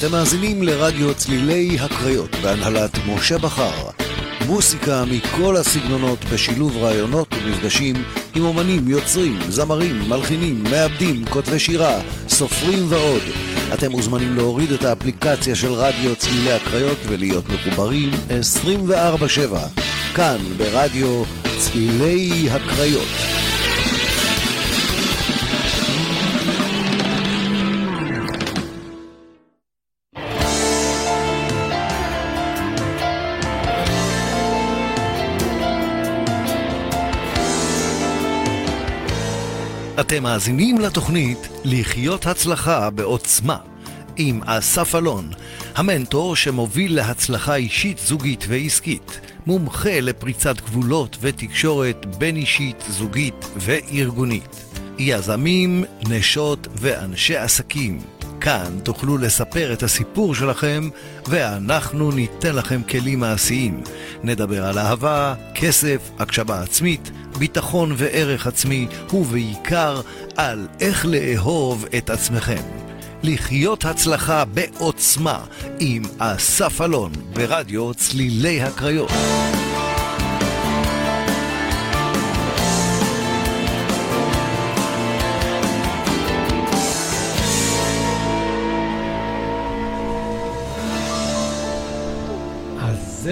אתם מאזינים לרדיו צלילי הקריות בהנהלת משה בכר. מוסיקה מכל הסגנונות בשילוב רעיונות ומפגשים עם אומנים, יוצרים, זמרים, מלחינים, מעבדים, כותבי שירה, סופרים ועוד. אתם מוזמנים להוריד את האפליקציה של רדיו צלילי הקריות ולהיות מחוברים 24/7 כאן ברדיו צלילי הקריות. אתם מאזינים לתוכנית לחיות הצלחה בעוצמה עם אסף אלון, המנטור שמוביל להצלחה אישית, זוגית ועסקית, מומחה לפריצת גבולות ותקשורת בין אישית, זוגית וארגונית. יזמים, נשות ואנשי עסקים. כאן תוכלו לספר את הסיפור שלכם ואנחנו ניתן לכם כלים מעשיים. נדבר על אהבה, כסף, הקשבה עצמית, ביטחון וערך עצמי, ובעיקר על איך לאהוב את עצמכם. לחיות הצלחה בעוצמה עם אסף אלון ברדיו צלילי הקריות.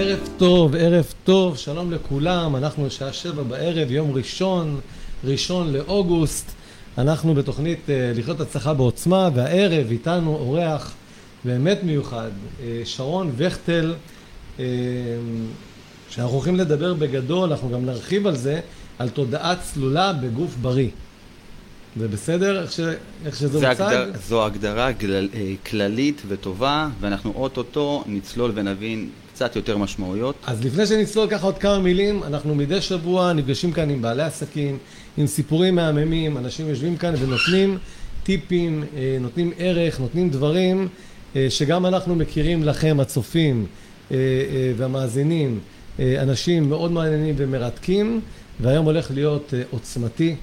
ערב טוב, ערב טוב, שלום לכולם, אנחנו בשעה שבע בערב, יום ראשון, ראשון לאוגוסט, אנחנו בתוכנית uh, לחיות הצלחה בעוצמה, והערב איתנו אורח באמת מיוחד, uh, שרון וכטל, uh, שאנחנו הולכים לדבר בגדול, אנחנו גם נרחיב על זה, על תודעה צלולה בגוף בריא. זה בסדר איך, ש... איך שזה זה הוצג? הגדר, זו הגדרה גלל, אה, כללית וטובה, ואנחנו אוטוטו נצלול ונבין קצת יותר משמעויות. אז לפני שנצלול ככה עוד כמה מילים, אנחנו מדי שבוע נפגשים כאן עם בעלי עסקים, עם סיפורים מהממים, אנשים יושבים כאן ונותנים טיפים, אה, נותנים ערך, נותנים דברים אה, שגם אנחנו מכירים לכם, הצופים אה, והמאזינים, אנשים מאוד מעניינים ומרתקים, והיום הולך להיות עוצמתי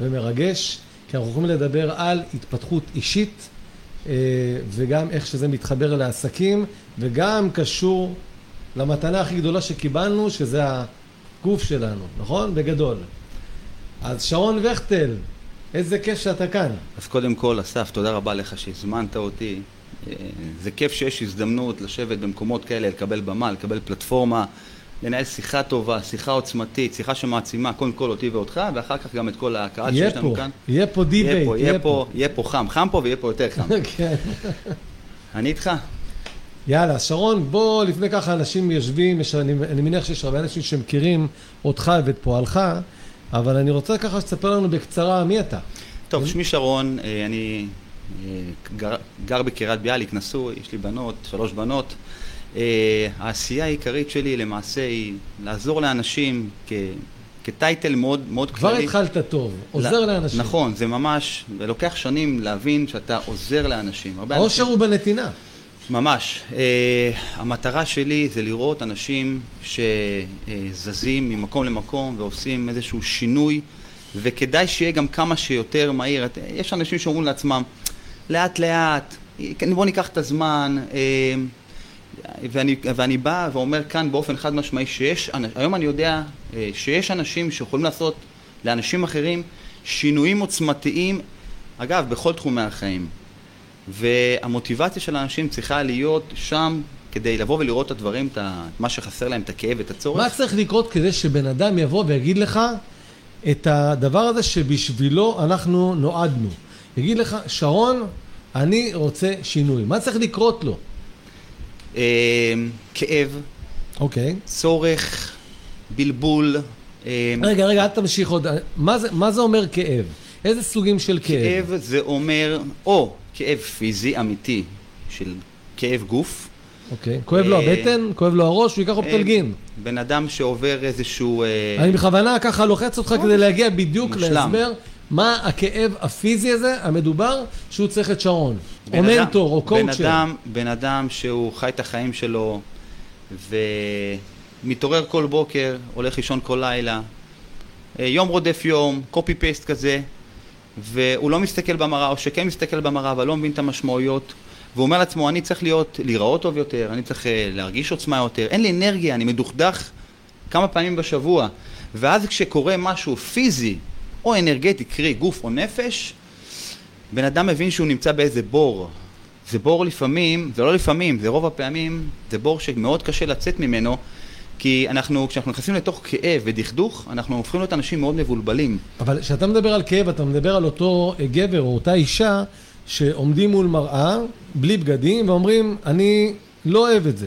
ומרגש, כי אנחנו יכולים לדבר על התפתחות אישית וגם איך שזה מתחבר לעסקים, וגם קשור למתנה הכי גדולה שקיבלנו, שזה הגוף שלנו, נכון? בגדול. אז שרון וכטל, איזה כיף שאתה כאן. אז קודם כל, אסף, תודה רבה לך שהזמנת אותי. אה, זה כיף שיש הזדמנות לשבת במקומות כאלה, לקבל במה, לקבל פלטפורמה, לנהל שיחה טובה, שיחה עוצמתית, שיחה שמעצימה קודם כל אותי ואותך, ואחר כך גם את כל הקהל שיש לנו כאן. יהיה פה debate, יהיה פה, יהיה פה, יהיה פה חם, חם פה ויהיה פה יותר חם. כן. אני איתך. יאללה, שרון, בוא, לפני ככה אנשים יושבים, יש, אני, אני מניח שיש הרבה אנשים שמכירים אותך ואת פועלך, אבל אני רוצה ככה שתספר לנו בקצרה מי אתה. טוב, שמי שרון, אה, אני אה, גר, גר בקריית ביאליק, נשוי, יש לי בנות, שלוש בנות. אה, העשייה העיקרית שלי למעשה היא לעזור לאנשים כ, כטייטל מאוד מאוד כבר כללי. התחלת טוב, עוזר לא, לאנשים. נכון, זה ממש, זה לוקח שנים להבין שאתה עוזר לאנשים. העושר הוא בנתינה. ממש. Uh, המטרה שלי זה לראות אנשים שזזים ממקום למקום ועושים איזשהו שינוי, וכדאי שיהיה גם כמה שיותר מהיר. יש אנשים שאומרים לעצמם, לאט לאט, בוא ניקח את הזמן, uh, ואני, ואני בא ואומר כאן באופן חד משמעי שיש, היום אני יודע uh, שיש אנשים שיכולים לעשות לאנשים אחרים שינויים עוצמתיים, אגב, בכל תחומי החיים. והמוטיבציה של האנשים צריכה להיות שם כדי לבוא ולראות את הדברים, את מה שחסר להם, את הכאב, את הצורך. מה צריך לקרות כדי שבן אדם יבוא ויגיד לך את הדבר הזה שבשבילו אנחנו נועדנו? יגיד לך, שרון, אני רוצה שינוי. מה צריך לקרות לו? אה, כאב, אוקיי. צורך, בלבול. אה, רגע, רגע, אל תמשיך עוד. מה זה, מה זה אומר כאב? איזה סוגים של כאב? כאב זה אומר או כאב פיזי אמיתי של כאב גוף. אוקיי. כואב לו אה, הבטן? כואב לו הראש? הוא ייקח אופטלגין. בן אדם שעובר איזשהו... אה, אני בכוונה ככה לוחץ אותך כדי להגיע בדיוק. להסבר מה הכאב הפיזי הזה, המדובר, שהוא צריך את שרון. או מנטור, או בן קואוצ'ר. אדם, בן אדם שהוא חי את החיים שלו ומתעורר כל בוקר, הולך לישון כל לילה, אה, יום רודף יום, קופי פייסט כזה, והוא לא מסתכל במראה, או שכן מסתכל במראה, אבל לא מבין את המשמעויות, והוא אומר לעצמו, אני צריך להיות, להיראות טוב יותר, אני צריך אה, להרגיש עוצמה יותר, אין לי אנרגיה, אני מדוכדך כמה פעמים בשבוע. ואז כשקורה משהו פיזי או אנרגטי, קרי גוף או נפש, בן אדם מבין שהוא נמצא באיזה בור. זה בור לפעמים, זה לא לפעמים, זה רוב הפעמים, זה בור שמאוד קשה לצאת ממנו, כי אנחנו, כשאנחנו נכנסים לתוך כאב ודכדוך, אנחנו הופכים להיות אנשים מאוד מבולבלים. אבל כשאתה מדבר על כאב, אתה מדבר על אותו גבר או אותה אישה שעומדים מול מראה, בלי בגדים, ואומרים, אני לא אוהב את זה.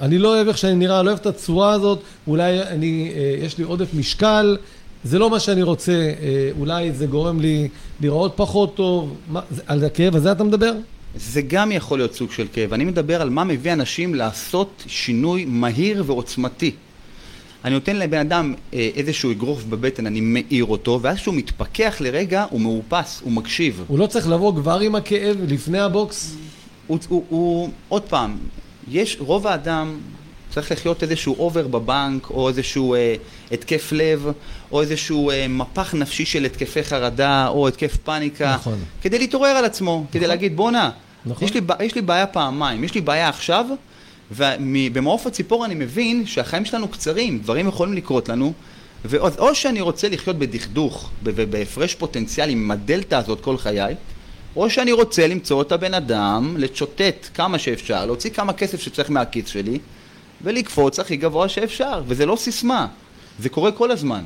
אני לא אוהב איך שאני נראה, לא אוהב את הצורה הזאת, אולי אני, אה, יש לי עודף משקל, זה לא מה שאני רוצה, אה, אולי זה גורם לי לראות פחות טוב, מה, על הכאב הזה אתה מדבר? זה גם יכול להיות סוג של כאב. אני מדבר על מה מביא אנשים לעשות שינוי מהיר ועוצמתי. אני נותן לבן אדם אה, איזשהו אגרוף בבטן, אני מאיר אותו, ואז כשהוא מתפכח לרגע, הוא מאופס, הוא מקשיב. הוא לא צריך לבוא כבר עם הכאב לפני הבוקס? הוא, הוא, הוא עוד פעם, יש, רוב האדם צריך לחיות איזשהו אובר בבנק, או איזשהו אה, התקף לב, או איזשהו אה, מפח נפשי של התקפי חרדה, או התקף פאניקה, נכון. כדי להתעורר על עצמו, נכון. כדי להגיד בואנה, נכון. יש, לי, יש לי בעיה פעמיים, יש לי בעיה עכשיו, ובמעוף הציפור אני מבין שהחיים שלנו קצרים, דברים יכולים לקרות לנו, ואו שאני רוצה לחיות בדכדוך ובהפרש פוטנציאלי עם הדלתא הזאת כל חיי, או שאני רוצה למצוא את הבן אדם, לצ'וטט כמה שאפשר, להוציא כמה כסף שצריך מהכיס שלי, ולקפוץ הכי גבוה שאפשר, וזה לא סיסמה, זה קורה כל הזמן.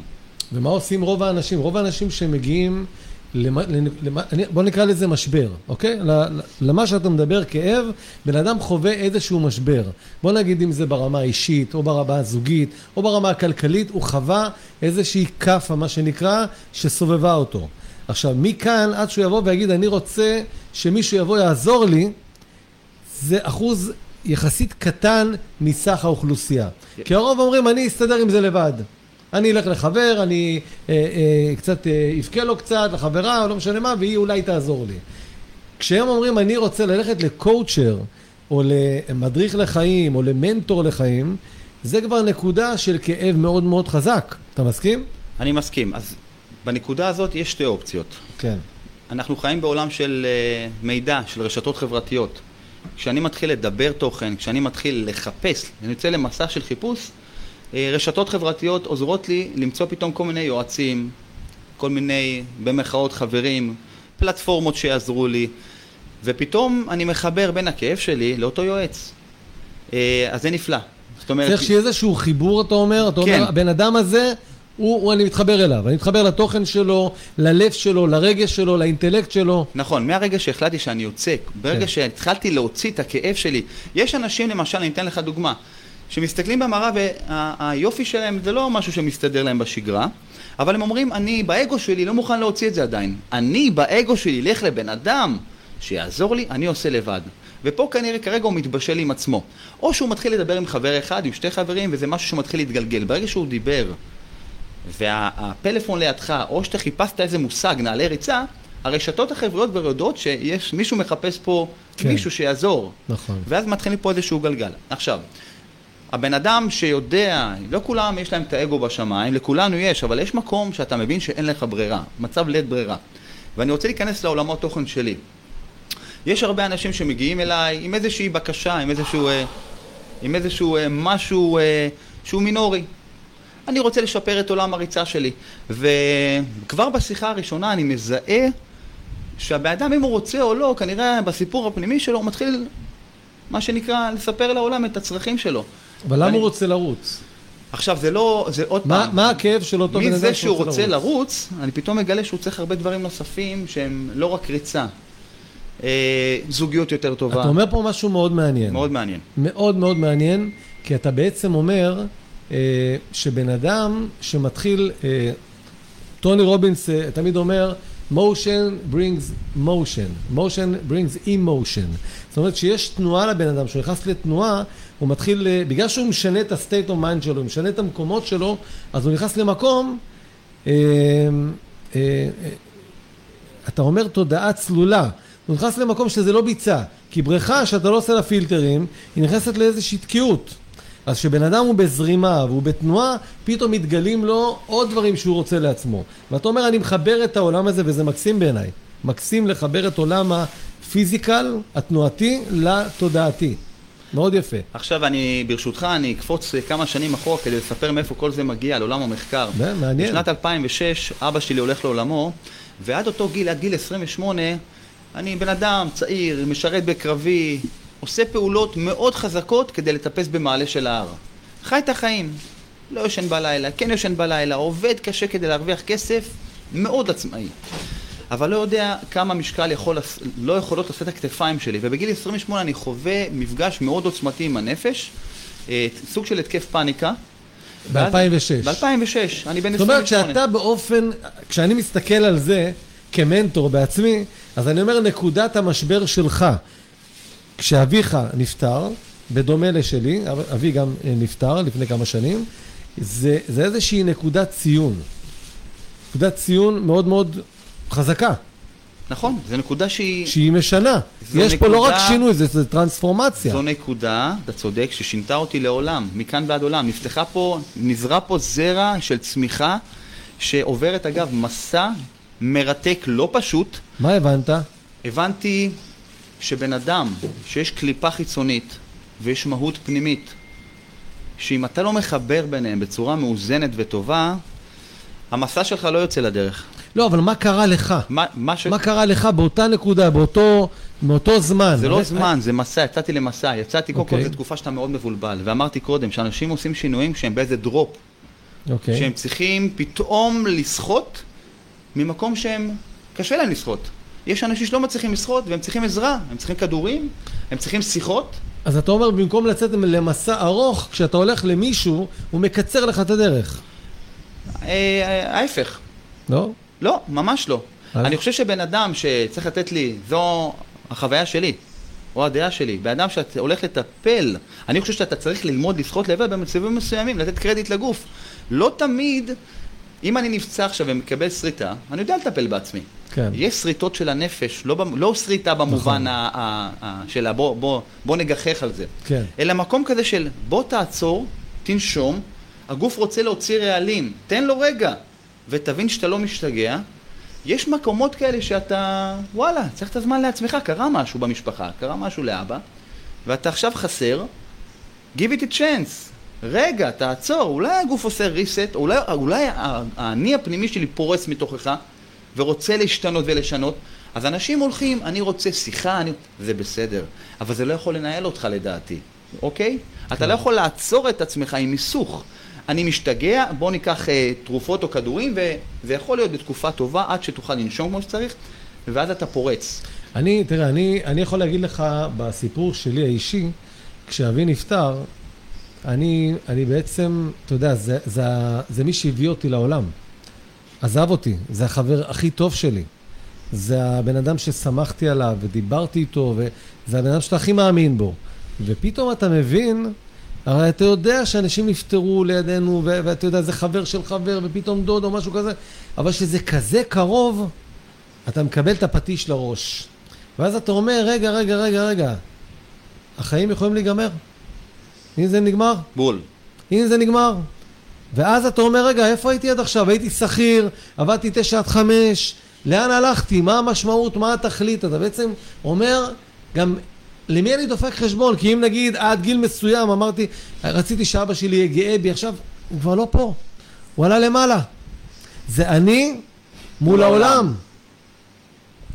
ומה עושים רוב האנשים? רוב האנשים שמגיעים, למה, למה, בוא נקרא לזה משבר, אוקיי? למה שאתה מדבר כאב, בן אדם חווה איזשהו משבר. בוא נגיד אם זה ברמה האישית, או ברמה הזוגית, או ברמה הכלכלית, הוא חווה איזושהי כאפה, מה שנקרא, שסובבה אותו. עכשיו, מכאן עד שהוא יבוא ויגיד, אני רוצה שמישהו יבוא יעזור לי, זה אחוז יחסית קטן מסך האוכלוסייה. כן. כי הרוב אומרים, אני אסתדר עם זה לבד. אני אלך לחבר, אני אה, אה, קצת אה, אבכה לו קצת, לחברה, לא משנה מה, והיא אולי תעזור לי. כשהם אומרים, אני רוצה ללכת לקואוצ'ר, או למדריך לחיים, או למנטור לחיים, זה כבר נקודה של כאב מאוד מאוד חזק. אתה מסכים? אני מסכים. אז בנקודה הזאת יש שתי אופציות. כן. אנחנו חיים בעולם של uh, מידע, של רשתות חברתיות. כשאני מתחיל לדבר תוכן, כשאני מתחיל לחפש, אני יוצא למסע של חיפוש, רשתות חברתיות עוזרות לי למצוא פתאום כל מיני יועצים, כל מיני, במרכאות, חברים, פלטפורמות שיעזרו לי, ופתאום אני מחבר בין הכאב שלי לאותו יועץ. Uh, אז זה נפלא. זאת אומרת... צריך שיהיה איזשהו חיבור, אתה אומר? אתה כן. אומר, הבן אדם הזה... הוא, הוא, אני מתחבר אליו, אני מתחבר לתוכן שלו, ללב שלו, לרגש שלו, לאינטלקט שלו. נכון, מהרגע שהחלטתי שאני יוצא, ברגע כן. שהתחלתי להוציא את הכאב שלי, יש אנשים למשל, אני אתן לך דוגמה, שמסתכלים במראה והיופי שלהם זה לא משהו שמסתדר להם בשגרה, אבל הם אומרים, אני באגו שלי לא מוכן להוציא את זה עדיין. אני באגו שלי אלך לבן אדם שיעזור לי, אני עושה לבד. ופה כנראה כרגע הוא מתבשל עם עצמו. או שהוא מתחיל לדבר עם חבר אחד, עם שתי חברים, וזה משהו שמתחיל להתגלגל. ברגע שהוא דיבר והפלאפון לידך, או שאתה חיפשת איזה מושג, נעלי ריצה, הרשתות החבריות כבר יודעות שיש מישהו מחפש פה כן. מישהו שיעזור. נכון. ואז מתחילים פה איזשהו גלגל. עכשיו, הבן אדם שיודע, לא כולם יש להם את האגו בשמיים, לכולנו יש, אבל יש מקום שאתה מבין שאין לך ברירה, מצב לית ברירה. ואני רוצה להיכנס לעולמות תוכן שלי. יש הרבה אנשים שמגיעים אליי עם איזושהי בקשה, עם איזשהו, אה, עם איזשהו אה, משהו אה, שהוא מינורי. אני רוצה לשפר את עולם הריצה שלי. וכבר בשיחה הראשונה אני מזהה שהבן אדם, אם הוא רוצה או לא, כנראה בסיפור הפנימי שלו, הוא מתחיל, מה שנקרא, לספר לעולם את הצרכים שלו. אבל למה ואני... הוא רוצה לרוץ? עכשיו, זה לא, זה עוד מה, פעם. מה הכאב של אותו בן אדם מזה שהוא רוצה לרוץ? לרוץ, אני פתאום מגלה שהוא צריך הרבה דברים נוספים שהם לא רק ריצה. אה, זוגיות יותר טובה. אתה אומר פה משהו מאוד מעניין. מאוד מעניין. מאוד מאוד מעניין, כי אתה בעצם אומר, אה, שבן אדם שמתחיל, אה, טוני רובינס אה, תמיד אומר, motion brings motion, motion brings emotion. זאת אומרת שיש תנועה לבן אדם, כשהוא נכנס לתנועה, הוא מתחיל, בגלל שהוא משנה את ה-state of mind שלו, הוא משנה את המקומות שלו, אז הוא נכנס למקום, אה, אה, אתה אומר תודעה צלולה, הוא נכנס למקום שזה לא ביצה, כי בריכה שאתה לא עושה לה פילטרים, היא נכנסת לאיזושהי תקיעות. אז כשבן אדם הוא בזרימה והוא בתנועה, פתאום מתגלים לו עוד דברים שהוא רוצה לעצמו. ואתה אומר, אני מחבר את העולם הזה, וזה מקסים בעיניי. מקסים לחבר את עולם הפיזיקל, התנועתי, לתודעתי. מאוד יפה. עכשיו אני, ברשותך, אני אקפוץ כמה שנים אחורה כדי לספר מאיפה כל זה מגיע, לעולם המחקר. מעניין. בשנת 2006 אבא שלי הולך לעולמו, ועד אותו גיל, עד גיל 28, אני בן אדם צעיר, משרת בקרבי, עושה פעולות מאוד חזקות כדי לטפס במעלה של ההר. חי את החיים, לא ישן בלילה, כן ישן בלילה, עובד קשה כדי להרוויח כסף, מאוד עצמאי. אבל לא יודע כמה משקל יכול, לא יכולות לשאת הכתפיים שלי. ובגיל 28 אני חווה מפגש מאוד עוצמתי עם הנפש, אה, סוג של התקף פאניקה. ב-2006. ב-2006, אני בן 28. זאת אומרת שאתה באופן, כשאני מסתכל על זה כמנטור בעצמי, אז אני אומר נקודת המשבר שלך, כשאביך נפטר, בדומה לשלי, אבי גם אה, נפטר לפני כמה שנים, זה, זה איזושהי נקודת ציון. נקודת ציון מאוד מאוד חזקה. נכון, זו נקודה שהיא... שהיא משנה. יש נקודה, פה לא רק שינוי, זה, זה טרנספורמציה. זו נקודה, אתה צודק, ששינתה אותי לעולם, מכאן ועד עולם. נפתחה פה, נזרע פה זרע של צמיחה, שעוברת אגב מסע מרתק, לא פשוט. מה הבנת? הבנתי שבן אדם, שיש קליפה חיצונית ויש מהות פנימית, שאם אתה לא מחבר ביניהם בצורה מאוזנת וטובה, המסע שלך לא יוצא לדרך. לא, אבל מה קרה לך? מה, מה, ש... מה קרה לך באותה נקודה, באותו, מאותו זמן? זה לא זמן, זה מסע, יצאתי למסע. יצאתי, קודם כל אוקיי. זו תקופה שאתה מאוד מבולבל. ואמרתי קודם, שאנשים עושים שינויים כשהם באיזה דרופ. אוקיי. שהם צריכים פתאום לשחות ממקום שהם, קשה להם לשחות. יש אנשים שלא מצליחים לשחות והם צריכים עזרה, הם צריכים כדורים, הם צריכים שיחות. אז אתה אומר, במקום לצאת למסע ארוך, כשאתה הולך למישהו, הוא מקצר לך את הדרך. אה, אה, ההפך. לא? לא, ממש לא. אני חושב שבן אדם שצריך לתת לי, זו החוויה שלי, או הדעה שלי, בן אדם שאתה הולך לטפל, אני חושב שאתה צריך ללמוד לשחות לבד במצבים מסוימים, לתת קרדיט לגוף. לא תמיד, אם אני נפצע עכשיו ומקבל שריטה, אני יודע לטפל בעצמי. כן. יש שריטות של הנפש, לא, לא שריטה במובן נכון. של בוא, בוא, בוא נגחך על זה, כן. אלא מקום כזה של בוא תעצור, תנשום, הגוף רוצה להוציא רעלים, תן לו רגע. ותבין שאתה לא משתגע, יש מקומות כאלה שאתה, וואלה, צריך את הזמן לעצמך, קרה משהו במשפחה, קרה משהו לאבא, ואתה עכשיו חסר, give it a chance. רגע, תעצור, אולי הגוף עושה reset, אולי, אולי האני הפנימי שלי פורס מתוכך ורוצה להשתנות ולשנות, אז אנשים הולכים, אני רוצה שיחה, אני... זה בסדר, אבל זה לא יכול לנהל אותך לדעתי, אוקיי? כן. אתה לא יכול לעצור את עצמך עם מיסוך. אני משתגע, בוא ניקח אה, תרופות או כדורים, וזה יכול להיות בתקופה טובה עד שתוכל לנשום כמו שצריך, ואז אתה פורץ. אני, תראה, אני, אני יכול להגיד לך בסיפור שלי האישי, כשאבי נפטר, אני, אני בעצם, אתה יודע, זה, זה, זה מי שהביא אותי לעולם. עזב אותי, זה החבר הכי טוב שלי. זה הבן אדם ששמחתי עליו ודיברתי איתו, וזה הבן אדם שאתה הכי מאמין בו. ופתאום אתה מבין הרי אתה יודע שאנשים נפטרו לידינו, ואתה יודע, זה חבר של חבר, ופתאום דוד או משהו כזה, אבל כשזה כזה קרוב, אתה מקבל את הפטיש לראש. ואז אתה אומר, רגע, רגע, רגע, רגע, החיים יכולים להיגמר. הנה זה נגמר. בול. הנה זה נגמר. ואז אתה אומר, רגע, איפה הייתי עד עכשיו? הייתי שכיר, עבדתי תשע עד חמש, לאן הלכתי? מה המשמעות? מה התכלית? אתה בעצם אומר, גם למי אני דופק חשבון? כי אם נגיד עד גיל מסוים אמרתי, רציתי שאבא שלי יהיה גאה בי, עכשיו הוא כבר לא פה, הוא עלה למעלה. זה אני מול העולם.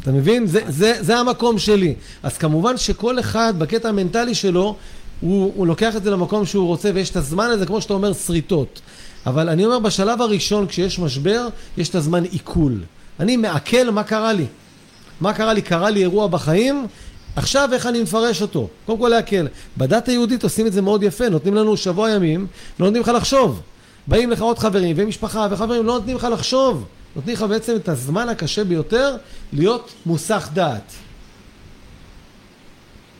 אתה מבין? זה, זה, זה המקום שלי. אז כמובן שכל אחד בקטע המנטלי שלו, הוא, הוא לוקח את זה למקום שהוא רוצה, ויש את הזמן הזה, כמו שאתה אומר, שריטות. אבל אני אומר, בשלב הראשון, כשיש משבר, יש את הזמן עיכול. אני מעכל מה קרה לי. מה קרה לי? קרה לי אירוע בחיים, עכשיו איך אני מפרש אותו? קודם כל להקל. בדת היהודית עושים את זה מאוד יפה, נותנים לנו שבוע ימים, לא נותנים לך לחשוב. באים לך עוד חברים ומשפחה וחברים, לא נותנים לך לחשוב. נותנים לך בעצם את הזמן הקשה ביותר להיות מוסך דעת.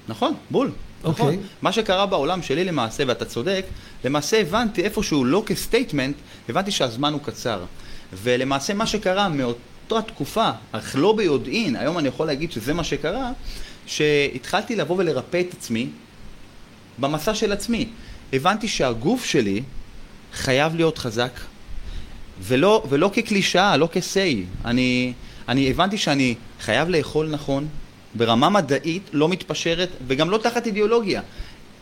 נכון, בול. Okay. נכון. אוקיי. מה שקרה בעולם שלי למעשה, ואתה צודק, למעשה הבנתי איפשהו לא כסטייטמנט, הבנתי שהזמן הוא קצר. ולמעשה מה שקרה מאותה תקופה, אך לא ביודעין, היום אני יכול להגיד שזה מה שקרה, שהתחלתי לבוא ולרפא את עצמי במסע של עצמי. הבנתי שהגוף שלי חייב להיות חזק, ולא, ולא כקלישאה, לא כסיי. אני, אני הבנתי שאני חייב לאכול נכון, ברמה מדעית, לא מתפשרת, וגם לא תחת אידיאולוגיה.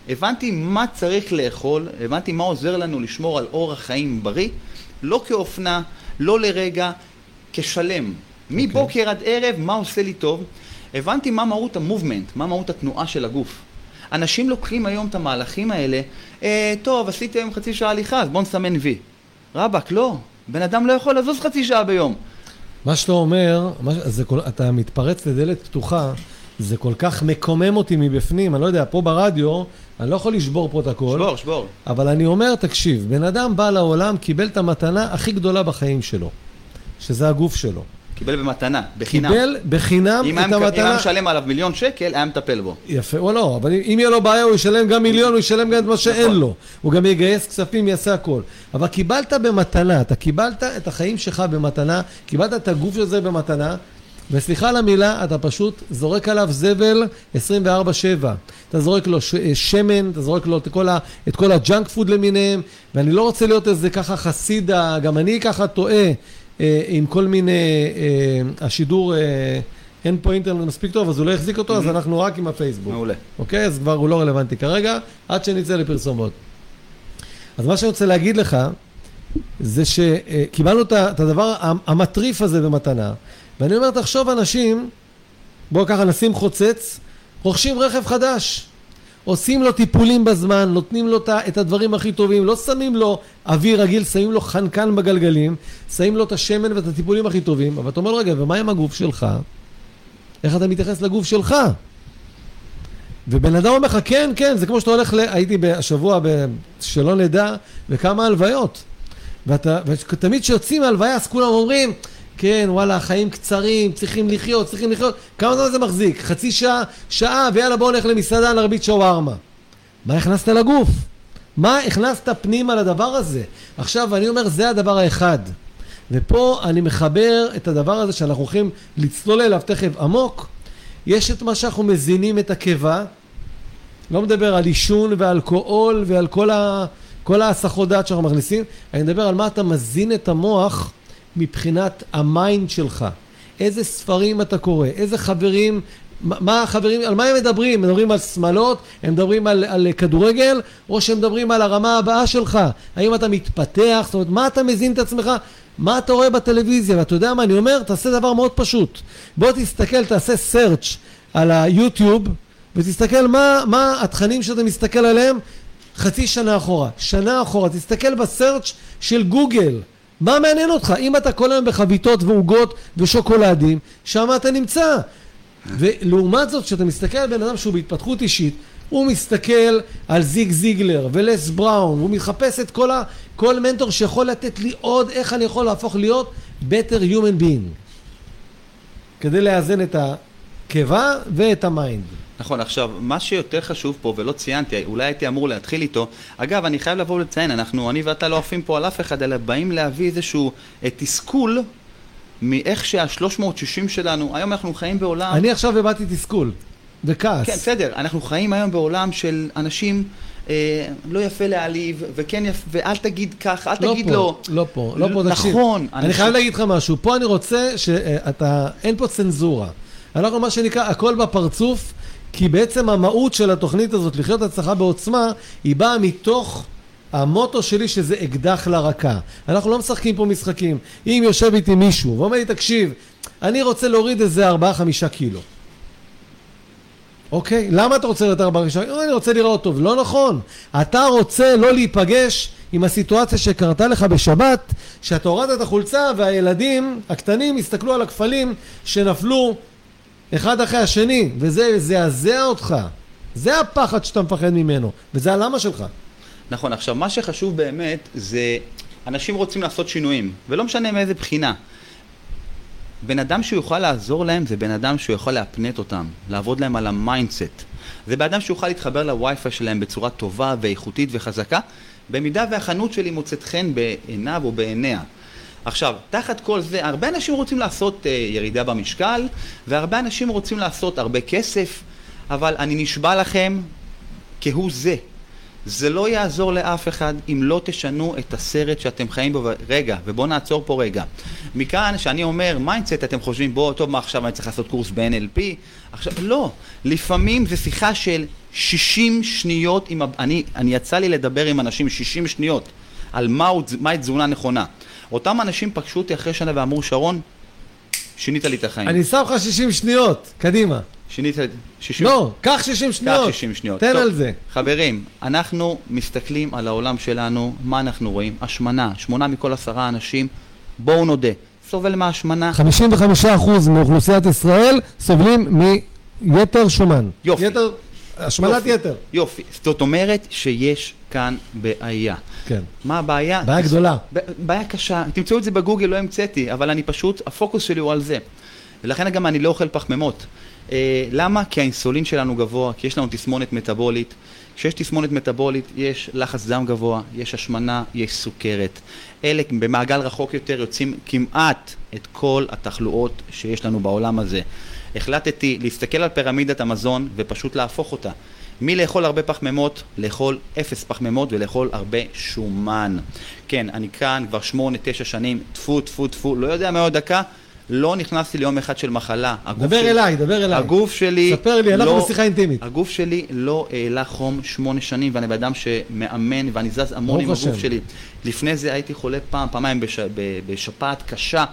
הבנתי מה צריך לאכול, הבנתי מה עוזר לנו לשמור על אורח חיים בריא, לא כאופנה, לא לרגע, כשלם. מבוקר עד ערב, מה עושה לי טוב? הבנתי מה מהות המובמנט, מה מהות התנועה של הגוף. אנשים לוקחים היום את המהלכים האלה, אה, טוב, עשיתי היום חצי שעה הליכה, אז בוא נסמן וי. רבאק, לא. בן אדם לא יכול לזוז חצי שעה ביום. מה שאתה אומר, מה, זה כל, אתה מתפרץ לדלת פתוחה, זה כל כך מקומם אותי מבפנים, אני לא יודע, פה ברדיו, אני לא יכול לשבור פה את הכל. שבור, שבור. אבל אני אומר, תקשיב, בן אדם בא לעולם, קיבל את המתנה הכי גדולה בחיים שלו, שזה הגוף שלו. קיבל במתנה, בחינם. קיבל בחינם את היה- אם המתנה. היה משלם עליו מיליון שקל, היה מטפל בו. יפה או לא, אבל אם יהיה לו בעיה הוא ישלם גם מיליון, הוא ישלם גם את מה שאין נכון. לו. הוא גם יגייס כספים, יעשה הכל. אבל קיבלת במתנה, אתה קיבלת את החיים שלך במתנה, קיבלת את הגוף של זה במתנה, וסליחה על המילה, אתה פשוט זורק עליו זבל 24/7. אתה זורק לו ש- שמן, אתה זורק לו את כל, ה- את כל ה junk food למיניהם, ואני לא רוצה להיות איזה ככה חסיד, ה- גם אני ככה טועה אה, עם כל מיני, אה, השידור... אה, אין פה אינטרנט מספיק טוב, אז הוא לא יחזיק אותו, אז אנחנו רק עם הפייסבוק. מעולה. אוקיי? אז כבר הוא לא רלוונטי כרגע, עד שנצא לפרסומות. אז מה שאני רוצה להגיד לך, זה שקיבלנו את הדבר המטריף הזה במתנה, ואני אומר, תחשוב אנשים, בואו ככה נשים חוצץ, רוכשים רכב חדש, עושים לו טיפולים בזמן, נותנים לו את הדברים הכי טובים, לא שמים לו אוויר רגיל, שמים לו חנקן בגלגלים, שמים לו את השמן ואת הטיפולים הכי טובים, אבל אתה אומר, רגע, ומה עם הגוף שלך? איך אתה מתייחס לגוף שלך? ובן אדם אומר לך, כן, כן, זה כמו שאתה הולך, ל... הייתי השבוע, ב... שלא נדע, בכמה הלוויות. ואתה, ותמיד כשיוצאים מהלוויה, אז כולם אומרים, כן, וואלה, החיים קצרים, צריכים לחיות, צריכים לחיות. כמה זמן זה מחזיק? חצי שעה, שעה, ויאללה, בוא נלך למסעדה, נרביץ שווארמה. מה הכנסת לגוף? מה הכנסת פנימה לדבר הזה? עכשיו, אני אומר, זה הדבר האחד. ופה אני מחבר את הדבר הזה שאנחנו הולכים לצלול אליו תכף עמוק. יש את מה שאנחנו מזינים את הקיבה, לא מדבר על עישון ואלכוהול ועל כל ההסחות דעת שאנחנו מכניסים, אני מדבר על מה אתה מזין את המוח מבחינת ה mind שלך. איזה ספרים אתה קורא, איזה חברים, מה החברים, על מה הם מדברים? הם מדברים על שמאלות, הם מדברים על, על כדורגל, או שהם מדברים על הרמה הבאה שלך? האם אתה מתפתח? זאת אומרת, מה אתה מזין את עצמך? מה אתה רואה בטלוויזיה? ואתה יודע מה אני אומר? תעשה דבר מאוד פשוט. בוא תסתכל, תעשה search על היוטיוב, ותסתכל מה, מה התכנים שאתה מסתכל עליהם חצי שנה אחורה, שנה אחורה, תסתכל בסרצ' של גוגל, מה מעניין אותך? אם אתה כל היום בחביתות ועוגות ושוקולדים, שם אתה נמצא. ולעומת זאת, כשאתה מסתכל על בן אדם שהוא בהתפתחות אישית, הוא מסתכל על זיג זיגלר ולס בראון, הוא מחפש את כל, ה, כל מנטור שיכול לתת לי עוד איך אני יכול להפוך להיות better human being, כדי לאזן את הקיבה ואת ה mind. נכון, עכשיו, מה שיותר חשוב פה, ולא ציינתי, אולי הייתי אמור להתחיל איתו, אגב, אני חייב לבוא ולציין, אנחנו, אני ואתה לא עפים פה על אף אחד, אלא באים להביא איזשהו אה, תסכול מאיך שה-360 שלנו, היום אנחנו חיים בעולם... אני עכשיו הבעתי תסכול וכעס. כן, בסדר, אנחנו חיים היום בעולם של אנשים, אה, לא יפה להעליב, וכן יפה, ואל תגיד כך, אל תגיד פה, לא. לא פה, לא פה, תקשיב. נכון. אני אנשים- חייב להגיד לך משהו, פה אני רוצה שאתה, אין פה צנזורה. אנחנו מה שנקרא הכל בפרצוף, כי בעצם המהות של התוכנית הזאת, לחיות הצלחה בעוצמה, היא באה מתוך המוטו שלי שזה אקדח לרקה. אנחנו לא משחקים פה משחקים. אם יושב איתי מישהו ואומר לי, תקשיב, אני רוצה להוריד איזה 4-5 קילו. אוקיי? למה אתה רוצה יותר בראשון? אני רוצה לראות טוב. לא נכון. אתה רוצה לא להיפגש עם הסיטואציה שקרתה לך בשבת, שאתה הורדת את החולצה והילדים הקטנים הסתכלו על הקפלים שנפלו אחד אחרי השני, וזה יזעזע אותך. זה הפחד שאתה מפחד ממנו, וזה הלמה שלך. נכון, עכשיו מה שחשוב באמת זה, אנשים רוצים לעשות שינויים, ולא משנה מאיזה בחינה. בן אדם שיוכל לעזור להם זה בן אדם שיכול להפנט אותם, לעבוד להם על ה mindset. זה בן אדם שיוכל להתחבר לווי-פיי שלהם בצורה טובה ואיכותית וחזקה, במידה והחנות שלי מוצאת חן בעיניו או בעיניה. עכשיו, תחת כל זה, הרבה אנשים רוצים לעשות אה, ירידה במשקל, והרבה אנשים רוצים לעשות הרבה כסף, אבל אני נשבע לכם, כהוא זה, זה לא יעזור לאף אחד אם לא תשנו את הסרט שאתם חיים בו. רגע, ובואו נעצור פה רגע. מכאן שאני אומר, mindset, אתם חושבים, בואו, טוב, מה עכשיו אני צריך לעשות קורס ב-NLP? עכשיו, לא. לפעמים זו שיחה של 60 שניות, עם, אני, אני יצא לי לדבר עם אנשים 60 שניות על מהי מה תזונה נכונה. אותם אנשים פגשו אותי אחרי שנה ואמרו, שרון, שינית לי את החיים. אני שם לך 60 שניות, קדימה. שינית לי... 60... לא, קח 60 שניות. קח 60 שניות. תן טוב, על זה. חברים, אנחנו מסתכלים על העולם שלנו, מה אנחנו רואים? השמנה, שמונה מכל עשרה אנשים, בואו נודה, סובל מהשמנה. 55% מאוכלוסיית ישראל סובלים מיתר שומן. יופי. יתר, השמנת יופי, יתר. יופי. זאת אומרת שיש כאן בעיה. כן. מה הבעיה? בעיה גדולה. בעיה קשה. תמצאו את זה בגוגל, לא המצאתי, אבל אני פשוט, הפוקוס שלי הוא על זה. ולכן גם אני לא אוכל פחמימות. אה, למה? כי האינסולין שלנו גבוה, כי יש לנו תסמונת מטבולית. כשיש תסמונת מטבולית, יש לחץ דם גבוה, יש השמנה, יש סוכרת. אלה במעגל רחוק יותר יוצאים כמעט את כל התחלואות שיש לנו בעולם הזה. החלטתי להסתכל על פירמידת המזון ופשוט להפוך אותה. מלאכול הרבה פחמימות, לאכול אפס פחמימות ולאכול הרבה שומן. כן, אני כאן כבר שמונה, תשע שנים, טפו, טפו, טפו, לא יודע מה עוד דקה, לא נכנסתי ליום אחד של מחלה. הגוף דבר שלי- אליי, דבר אליי. הגוף שלי... ספר לי, אנחנו לא- בשיחה אינטימית. הגוף שלי לא העלה חום שמונה שנים, ואני בן אדם שמאמן, ואני זז המון עם הגוף השם. שלי. לפני זה הייתי חולה פעם, פעמיים בש, ב, בשפעת קשה.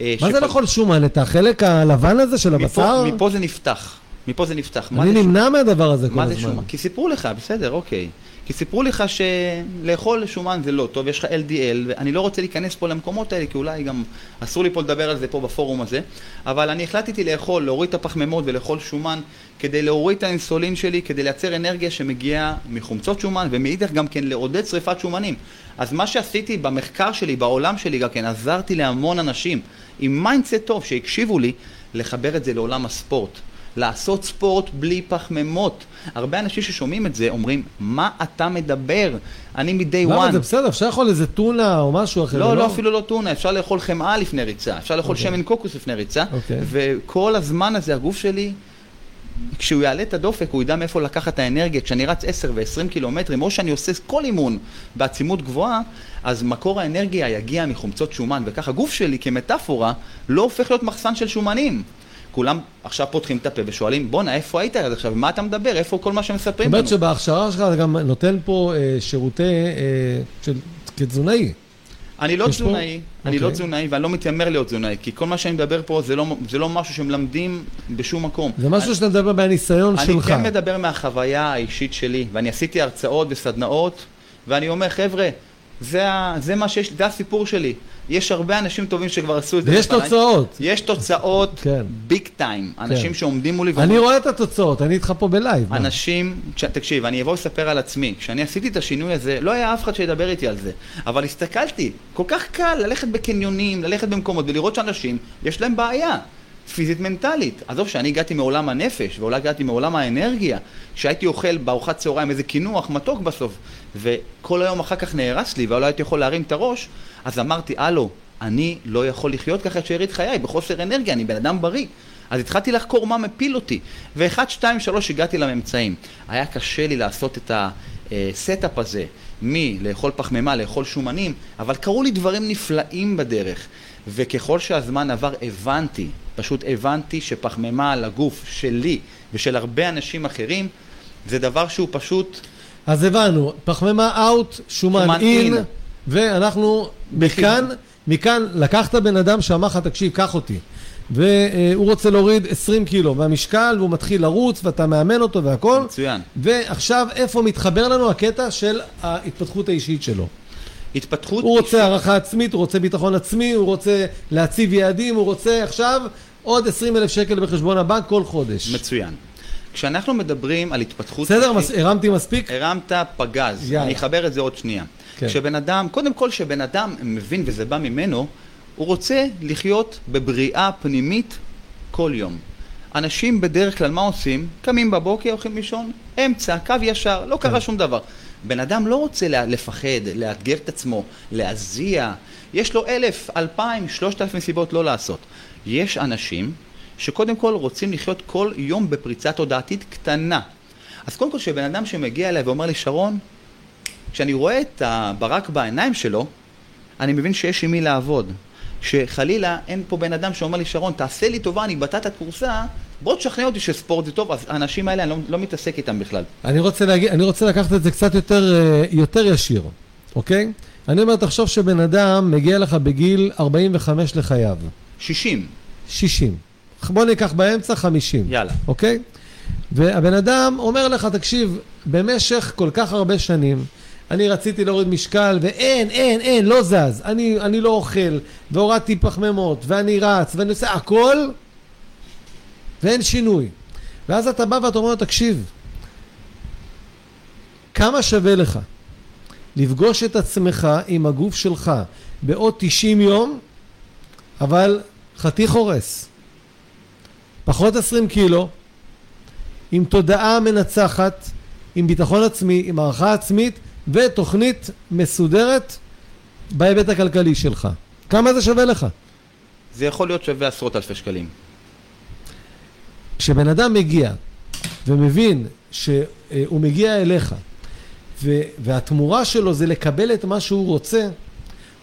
אה, מה זה שפ- לאכול שומן? את החלק הלבן הזה של הבשר? מפה, מפה זה נפתח. מפה זה נפתח. אני נמנע מהדבר הזה כל מה זה הזמן. שומן? כי סיפרו לך, בסדר, אוקיי. כי סיפרו לך שלאכול שומן זה לא טוב, יש לך LDL, ואני לא רוצה להיכנס פה למקומות האלה, כי אולי גם אסור לי פה לדבר על זה פה בפורום הזה, אבל אני החלטתי לאכול, להוריד את הפחמימות ולאכול שומן, כדי להוריד את האינסולין שלי, כדי לייצר אנרגיה שמגיעה מחומצות שומן, ומאידך גם כן לעודד שריפת שומנים. אז מה שעשיתי במחקר שלי, בעולם שלי גם כן, עזרתי להמון אנשים עם mindset טוב, שהקשיבו לי, לחבר את זה לעולם הספורט. לעשות ספורט בלי פחמימות. הרבה אנשים ששומעים את זה אומרים, מה אתה מדבר? אני מ-day למה one. זה בסדר? אפשר לאכול איזה טונה או משהו אחר. לא, לא, אפילו לא טונה, אפשר לאכול חמאה לפני ריצה, אפשר לאכול אוקיי. שמן קוקוס לפני ריצה, אוקיי. וכל הזמן הזה, הגוף שלי, כשהוא יעלה את הדופק, הוא ידע מאיפה לקחת את האנרגיה. כשאני רץ 10 ו-20 קילומטרים, או שאני עושה כל אימון בעצימות גבוהה, אז מקור האנרגיה יגיע מחומצות שומן, וככה הגוף שלי, כמטאפורה, לא הופך להיות מחסן של שומנים. כולם עכשיו פותחים את הפה ושואלים, בואנה, איפה היית עד עכשיו? מה אתה מדבר? איפה כל מה זאת שמספרים לנו? אומרת שבהכשרה שלך אתה גם נותן פה אה, שירותי, אה, של, כתזונאי. אני לא יש פה? תזונאי, אני לא אוקיי. תזונאי ואני לא מתיימר להיות תזונאי, כי כל מה שאני מדבר פה זה לא, זה לא משהו שמלמדים בשום מקום. זה משהו שאתה מדבר מהניסיון אני שלך. כן מדבר מהחוויה האישית שלי, ואני עשיתי הרצאות וסדנאות, ואני אומר, חבר'ה, זה, זה מה שיש, זה הסיפור שלי. יש הרבה אנשים טובים שכבר עשו את זה. ויש לפניי. תוצאות. יש תוצאות כן. big time. אנשים כן. שעומדים מולי אני רואה את התוצאות, אני איתך פה ב live. אנשים, תקשיב, אני אבוא לספר על עצמי. כשאני עשיתי את השינוי הזה, לא היה אף אחד שידבר איתי על זה. אבל הסתכלתי, כל כך קל ללכת בקניונים, ללכת במקומות ולראות שאנשים, יש להם בעיה. פיזית מנטלית. עזוב שאני הגעתי מעולם הנפש, ואולי הגעתי מעולם האנרגיה, שהייתי אוכל בארוחת צהריים איזה קינוח מתוק בסוף, וכל היום אחר כך נהרס לי, ולא הייתי יכול להרים את הראש, אז אמרתי, הלו, אני לא יכול לחיות ככה את שארית חיי, בחוסר אנרגיה, אני בן אדם בריא. אז התחלתי לחקור מה מפיל אותי, ואחד, שתיים, שלוש הגעתי לממצאים. היה קשה לי לעשות את ה step הזה, מלאכול פחמימה, לאכול שומנים, אבל קרו לי דברים נפלאים בדרך. וככל שהזמן עבר הבנתי, פשוט הבנתי שפחמימה לגוף שלי ושל הרבה אנשים אחרים, זה דבר שהוא פשוט... אז הבנו, פחמימה אאוט, שומן אין, in. ואנחנו מכאן, מכאן לקחת בן אדם שאמר לך, תקשיב, קח אותי. והוא רוצה להוריד 20 קילו מהמשקל, והוא מתחיל לרוץ, ואתה מאמן אותו והכל. מצוין. ועכשיו, איפה מתחבר לנו הקטע של ההתפתחות האישית שלו? התפתחות... הוא רוצה הערכה עצמית, הוא רוצה ביטחון עצמי, הוא רוצה להציב יעדים, הוא רוצה עכשיו עוד 20 אלף שקל בחשבון הבנק כל חודש. מצוין. כשאנחנו מדברים על התפתחות... בסדר? מס- הרמתי מספיק? הרמת פגז, יאללה. אני אחבר את זה עוד שנייה. כן. כשבן אדם, קודם כל שבן אדם מבין וזה בא ממנו, הוא רוצה לחיות בבריאה פנימית כל יום. אנשים בדרך כלל מה עושים? קמים בבוקר, הולכים לישון, אמצע, קו ישר, לא כן. קרה שום דבר. בן אדם לא רוצה לפחד, לאתגר את עצמו, להזיע, יש לו אלף, אלפיים, שלושת אלפים סיבות לא לעשות. יש אנשים שקודם כל רוצים לחיות כל יום בפריצה תודעתית קטנה. אז קודם כל, שבן אדם שמגיע אליי ואומר לי, שרון, כשאני רואה את הברק בעיניים שלו, אני מבין שיש עם מי לעבוד. שחלילה אין פה בן אדם שאומר לי, שרון, תעשה לי טובה, אני בתת כורסה, בוא תשכנע אותי שספורט זה טוב, אז האנשים האלה, אני לא, לא מתעסק איתם בכלל. אני רוצה, להגיד, אני רוצה לקחת את זה קצת יותר, אה, יותר ישיר, אוקיי? אני אומר, תחשוב שבן אדם מגיע לך בגיל 45 לחייו. 60. 60. בוא ניקח באמצע 50. יאללה. אוקיי? והבן אדם אומר לך, תקשיב, במשך כל כך הרבה שנים, אני רציתי להוריד משקל, ואין, אין, אין, לא זז. אני, אני לא אוכל, והורדתי פחמימות, ואני רץ, ואני עושה הכל, ואין שינוי. ואז אתה בא ואתה אומר לו, תקשיב, כמה שווה לך לפגוש את עצמך עם הגוף שלך בעוד 90 יום, אבל חתיך הורס. פחות 20 קילו, עם תודעה מנצחת, עם ביטחון עצמי, עם הערכה עצמית ותוכנית מסודרת בהיבט הכלכלי שלך. כמה זה שווה לך? זה יכול להיות שווה עשרות אלפי שקלים. כשבן אדם מגיע ומבין שהוא מגיע אליך ו- והתמורה שלו זה לקבל את מה שהוא רוצה,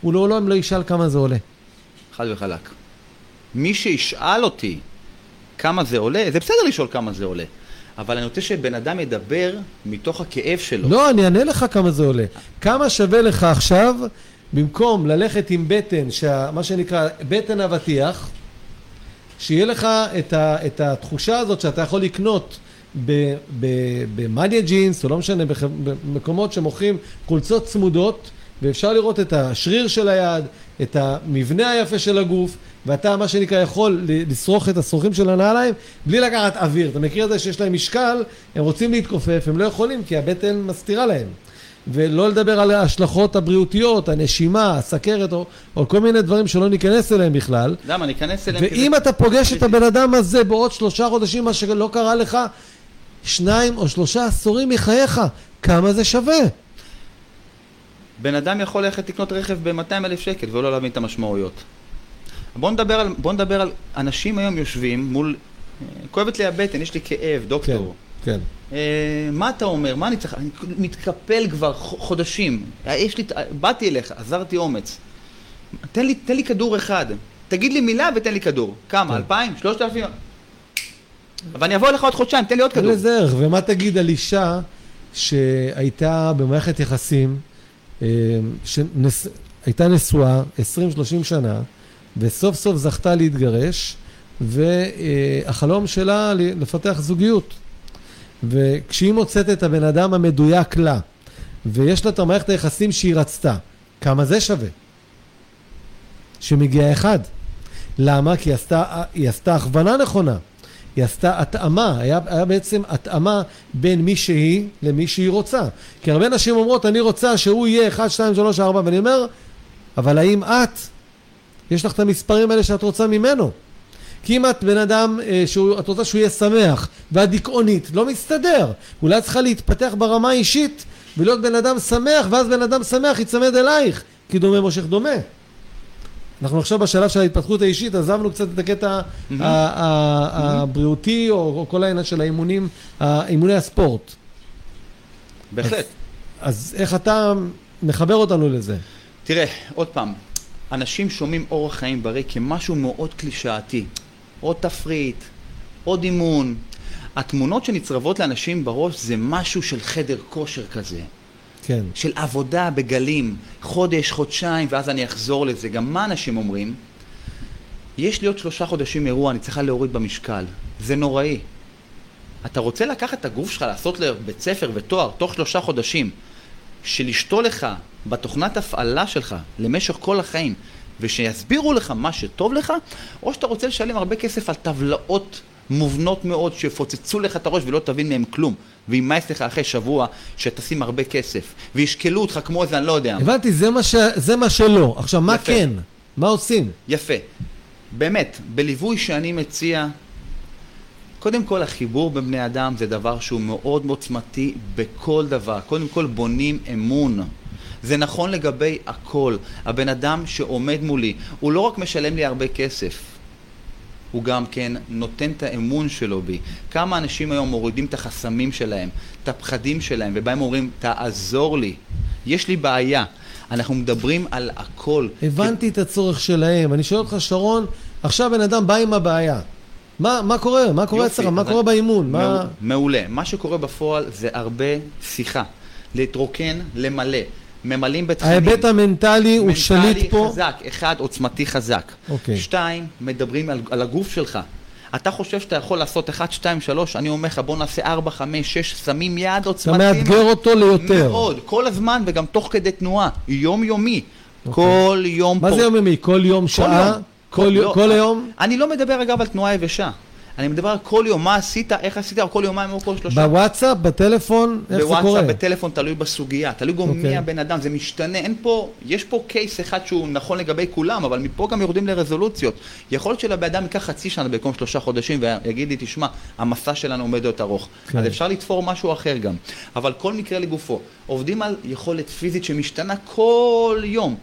הוא לעולם לא ישאל כמה זה עולה. חד וחלק. מי שישאל אותי כמה זה עולה, זה בסדר לשאול כמה זה עולה, אבל אני רוצה שבן אדם ידבר מתוך הכאב שלו. לא, אני אענה לך כמה זה עולה. כמה שווה לך עכשיו, במקום ללכת עם בטן, שה, מה שנקרא בטן אבטיח, שיהיה לך את, ה, את התחושה הזאת שאתה יכול לקנות במאניה ג'ינס, או לא משנה, במקומות שמוכרים חולצות צמודות, ואפשר לראות את השריר של היד, את המבנה היפה של הגוף, ואתה מה שנקרא יכול לשרוך את השרוכים של הנעליים בלי לקחת אוויר. אתה מכיר את זה שיש להם משקל, הם רוצים להתכופף, הם לא יכולים כי הבטן מסתירה להם. ולא לדבר על ההשלכות הבריאותיות, הנשימה, הסכרת, או, או כל מיני דברים שלא ניכנס אליהם בכלל. למה? ניכנס אליהם ואם כזה... אתה פוגש את הבן אדם הזה בעוד שלושה חודשים, מה שלא קרה לך, שניים או שלושה עשורים מחייך, כמה זה שווה? בן אדם יכול ללכת לקנות רכב ב-200 אלף שקל ולא להבין את המשמעויות. בוא נדבר על, בוא נדבר על אנשים היום יושבים מול, כואבת לי הבטן, יש לי כאב, דוקטור. כן, כן. אה, מה אתה אומר? מה אני צריך? אני מתקפל כבר חודשים. יש לי, באתי אליך, עזרתי אומץ. תן לי, תן לי כדור אחד. תגיד לי מילה ותן לי כדור. כמה? כן. אלפיים? שלושת אלפים? ואני אבוא אליך עוד חודשיים, תן לי עוד כדור. אין לזה ערך. ומה תגיד על אישה שהייתה במערכת יחסים, אה, שהייתה נשואה 20-30 שנה, וסוף סוף זכתה להתגרש, והחלום שלה לפתח זוגיות. וכשהיא מוצאת את הבן אדם המדויק לה, ויש לה את המערכת היחסים שהיא רצתה, כמה זה שווה? שמגיע אחד. למה? כי היא עשתה, היא עשתה הכוונה נכונה. היא עשתה התאמה, היה, היה בעצם התאמה בין מי שהיא למי שהיא רוצה. כי הרבה נשים אומרות, אני רוצה שהוא יהיה 1, 2, 3, 4, ואני אומר, אבל האם את יש לך את המספרים האלה שאת רוצה ממנו. כי אם את בן אדם, אה, שאת רוצה שהוא יהיה שמח, ואת דיכאונית, לא מסתדר. אולי את צריכה להתפתח ברמה האישית, ולהיות בן אדם שמח, ואז בן אדם שמח יצמד אלייך, כי דומה מושך דומה. אנחנו עכשיו בשלב של ההתפתחות האישית, עזבנו קצת את הקטע. הבריאותי, או, כל העניין של האימונים, אימוני הספורט. בהחלט. אז איך אתה מחבר אותנו לזה? תראה, עוד פעם, אנשים שומעים אורח חיים בריא כמשהו מאוד קלישאתי. עוד תפריט, עוד אימון. התמונות שנצרבות לאנשים בראש זה משהו של חדר כושר כזה. כן. של עבודה בגלים, חודש, חודשיים, ואז אני אחזור לזה. גם מה אנשים אומרים? יש לי עוד שלושה חודשים אירוע, אני צריכה להוריד במשקל. זה נוראי. אתה רוצה לקחת את הגוף שלך, לעשות לבית ספר ותואר תוך שלושה חודשים, של לשתול לך בתוכנת הפעלה שלך למשך כל החיים, ושיסבירו לך מה שטוב לך, או שאתה רוצה לשלם הרבה כסף על טבלאות מובנות מאוד שיפוצצו לך את הראש ולא תבין מהם כלום, וימאס לך אחרי שבוע שתשים הרבה כסף, וישקלו אותך כמו איזה אני לא יודע. הבנתי, זה מה, ש... זה מה שלא. עכשיו, מה יפה. כן? מה עושים? יפה. באמת, בליווי שאני מציע, קודם כל החיבור בין בני אדם זה דבר שהוא מאוד עוצמתי בכל דבר. קודם כל בונים אמון. זה נכון לגבי הכל. הבן אדם שעומד מולי, הוא לא רק משלם לי הרבה כסף, הוא גם כן נותן את האמון שלו בי. כמה אנשים היום מורידים את החסמים שלהם, את הפחדים שלהם, ובהם אומרים, תעזור לי. יש לי בעיה. אנחנו מדברים על הכל. הבנתי את הצורך שלהם. אני שואל אותך, שרון, עכשיו בן אדם בא עם הבעיה. מה, מה קורה? מה קורה אצלך? מה קורה באימון? מה... מעול- מעולה. מה שקורה בפועל זה הרבה שיחה. להתרוקן, למלא. ממלאים בתכנים. ההיבט המנטלי הוא שליט מנטלי פה. חזק, אחד, עוצמתי חזק. אוקיי. שתיים, מדברים על, על הגוף שלך. אתה חושב שאתה יכול לעשות 1, 2, 3, אני אומר לך בוא נעשה 4, 5, 6, שמים יד אתה עוצמתי. מאתגר אותו ליותר. מאוד, כל הזמן וגם תוך כדי תנועה, יומיומי. כל יום אוקיי. מה פה. זה יומיומי? כל יום שעה? יום. כל לא, יום? כל היום? אני לא מדבר אגב על תנועה יבשה. אני מדבר על כל יום, מה עשית, איך עשית, כל יומיים או כל שלושה. בוואטסאפ? בטלפון? איך זה קורה? בוואטסאפ, בטלפון, תלוי בסוגיה, תלוי גם אוקיי. מי הבן אדם, זה משתנה, אין פה, יש פה קייס אחד שהוא נכון לגבי כולם, אבל מפה גם יורדים לרזולוציות. יכול להיות שלבן אדם ייקח חצי שנה במקום שלושה חודשים ויגיד לי, תשמע, המסע שלנו עומד להיות ארוך. כן. אז אפשר לתפור משהו אחר גם. אבל כל מקרה לגופו. עובדים על יכולת פיזית שמשתנה כל יום.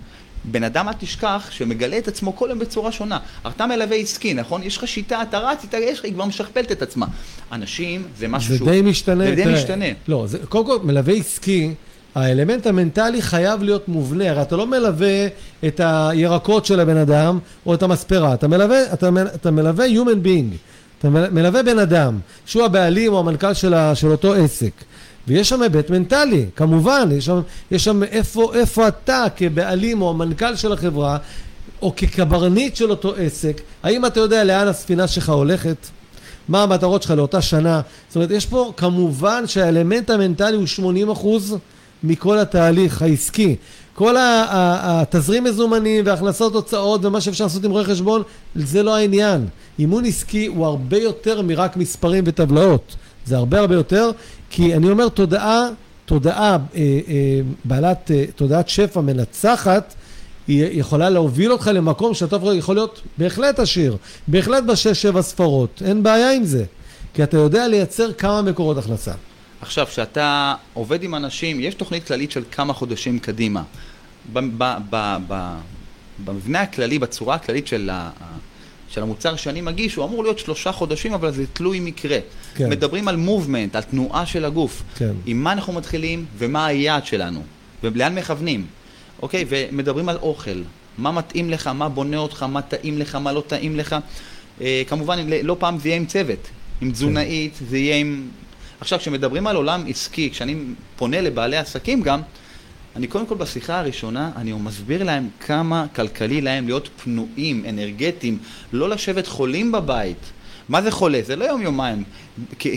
בן אדם, אל תשכח, שמגלה את עצמו כל יום בצורה שונה. אתה מלווה עסקי, נכון? יש לך שיטה, אתה רץ, אתה, יש לך, היא כבר משכפלת את עצמה. אנשים, זה משהו זה שהוא... די משתנה. זה די תראה, משתנה. לא, זה, קודם כל, מלווה עסקי, האלמנט המנטלי חייב להיות מובנה. הרי אתה לא מלווה את הירקות של הבן אדם או את המספרה. אתה מלווה, אתה, אתה מלווה human being. אתה מל- מלווה בן אדם, שהוא הבעלים או המנכ"ל של, ה, של אותו עסק. ויש שם היבט מנטלי, כמובן, יש שם, יש שם איפה, איפה אתה כבעלים או המנכ"ל של החברה, או כקברניט של אותו עסק, האם אתה יודע לאן הספינה שלך הולכת? מה המטרות שלך לאותה שנה. זאת אומרת, יש פה כמובן שהאלמנט המנטלי הוא 80 אחוז מכל התהליך העסקי. כל התזרים מזומנים והכנסות הוצאות ומה שאפשר לעשות עם רואה חשבון, זה לא העניין. אימון עסקי הוא הרבה יותר מרק מספרים וטבלאות. זה הרבה הרבה יותר, כי אני אומר תודעה, תודעה, אה, אה, בעלת אה, תודעת שפע מנצחת, היא יכולה להוביל אותך למקום שאתה יכול להיות בהחלט עשיר, בהחלט בשש שבע ספרות, אין בעיה עם זה, כי אתה יודע לייצר כמה מקורות הכנסה. עכשיו, כשאתה עובד עם אנשים, יש תוכנית כללית של כמה חודשים קדימה. במבנה הכללי, בצורה הכללית של, של המוצר שאני מגיש, הוא אמור להיות שלושה חודשים, אבל זה תלוי מקרה. כן. מדברים על מובמנט, על תנועה של הגוף. כן. עם מה אנחנו מתחילים ומה היעד שלנו, ולאן מכוונים. אוקיי? ומדברים על אוכל. מה מתאים לך, מה בונה אותך, מה טעים לך, מה לא טעים לך. אה, כמובן, לא פעם זה יהיה עם צוות. עם תזונאית, זה יהיה עם... עכשיו, כשמדברים על עולם עסקי, כשאני פונה לבעלי עסקים גם, אני קודם כל בשיחה הראשונה, אני מסביר להם כמה כלכלי להם להיות פנויים, אנרגטיים, לא לשבת חולים בבית. מה זה חולה? זה לא יום-יומיים.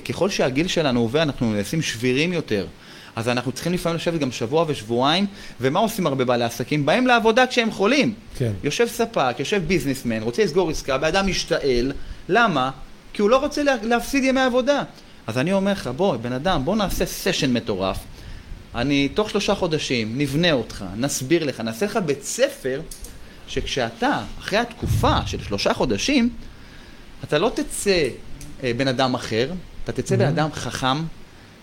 ככל שהגיל שלנו עובר, אנחנו נעשים שבירים יותר. אז אנחנו צריכים לפעמים לשבת גם שבוע ושבועיים, ומה עושים הרבה בעלי עסקים? באים לעבודה כשהם חולים. כן. יושב ספק, יושב ביזנסמן, רוצה לסגור עסקה, בן אדם משתעל, למה? כי הוא לא רוצה לה, להפסיד ימי עבודה. אז אני אומר לך, בוא, בן אדם, בוא נעשה סשן מטורף. אני, תוך שלושה חודשים, נבנה אותך, נסביר לך, נעשה לך בית ספר, שכשאתה, אחרי התקופה של שלושה חודשים, אתה לא תצא אה, בן אדם אחר, אתה תצא בן אדם חכם,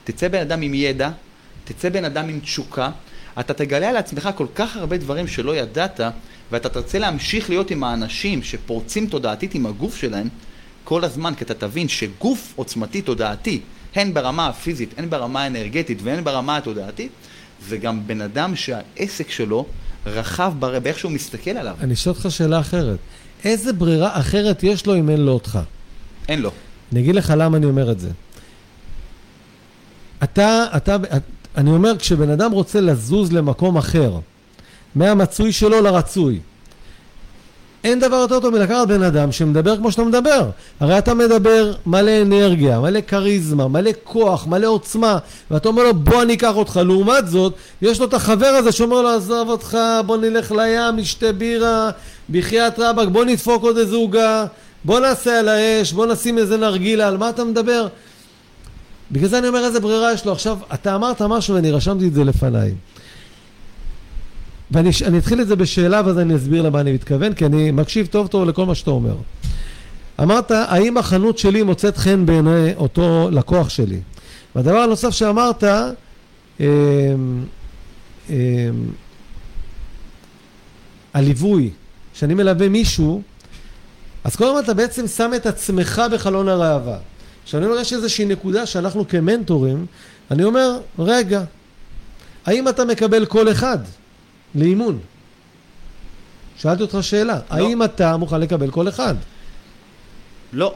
תצא בן אדם עם ידע, תצא בן אדם עם תשוקה, אתה תגלה על עצמך כל כך הרבה דברים שלא ידעת, ואתה תרצה להמשיך להיות עם האנשים שפורצים תודעתית עם הגוף שלהם כל הזמן, כי אתה תבין שגוף עוצמתי תודעתי, הן ברמה הפיזית, הן ברמה האנרגטית והן ברמה התודעתית, זה גם בן אדם שהעסק שלו רחב בר- באיך שהוא מסתכל עליו. אני אשאל אותך שאלה אחרת. איזה ברירה אחרת יש לו אם אין לו אותך? אין לו. אני אגיד לך למה אני אומר את זה. אתה, אתה, אני אומר, כשבן אדם רוצה לזוז למקום אחר, מהמצוי שלו לרצוי, אין דבר יותר טוב מלקחת בן אדם שמדבר כמו שאתה מדבר. הרי אתה מדבר מלא אנרגיה, מלא כריזמה, מלא כוח, מלא עוצמה, ואתה אומר לו בוא אני אקח אותך. לעומת זאת, יש לו את החבר הזה שאומר לו עזוב אותך, בוא נלך לים, נשתה בירה, בחייאת רבאק, בוא נדפוק עוד איזה עוגה, בוא נעשה על האש, בוא נשים איזה נרגילה, על מה אתה מדבר? בגלל זה אני אומר איזה ברירה יש לו. עכשיו, אתה אמרת משהו ואני רשמתי את זה לפניי. ואני אני אתחיל את זה בשאלה ואז אני אסביר למה אני מתכוון, כי אני מקשיב טוב טוב לכל מה שאתה אומר. אמרת, האם החנות שלי מוצאת חן בעיני אותו לקוח שלי? והדבר הנוסף שאמרת, אמ, אמ, הליווי, שאני מלווה מישהו, אז קודם כל אתה בעצם שם את עצמך בחלון הראווה. עכשיו אני אומר, יש איזושהי נקודה שאנחנו כמנטורים, אני אומר, רגע, האם אתה מקבל כל אחד לאימון? שאלתי אותך שאלה, לא. האם אתה מוכן לקבל כל אחד? לא.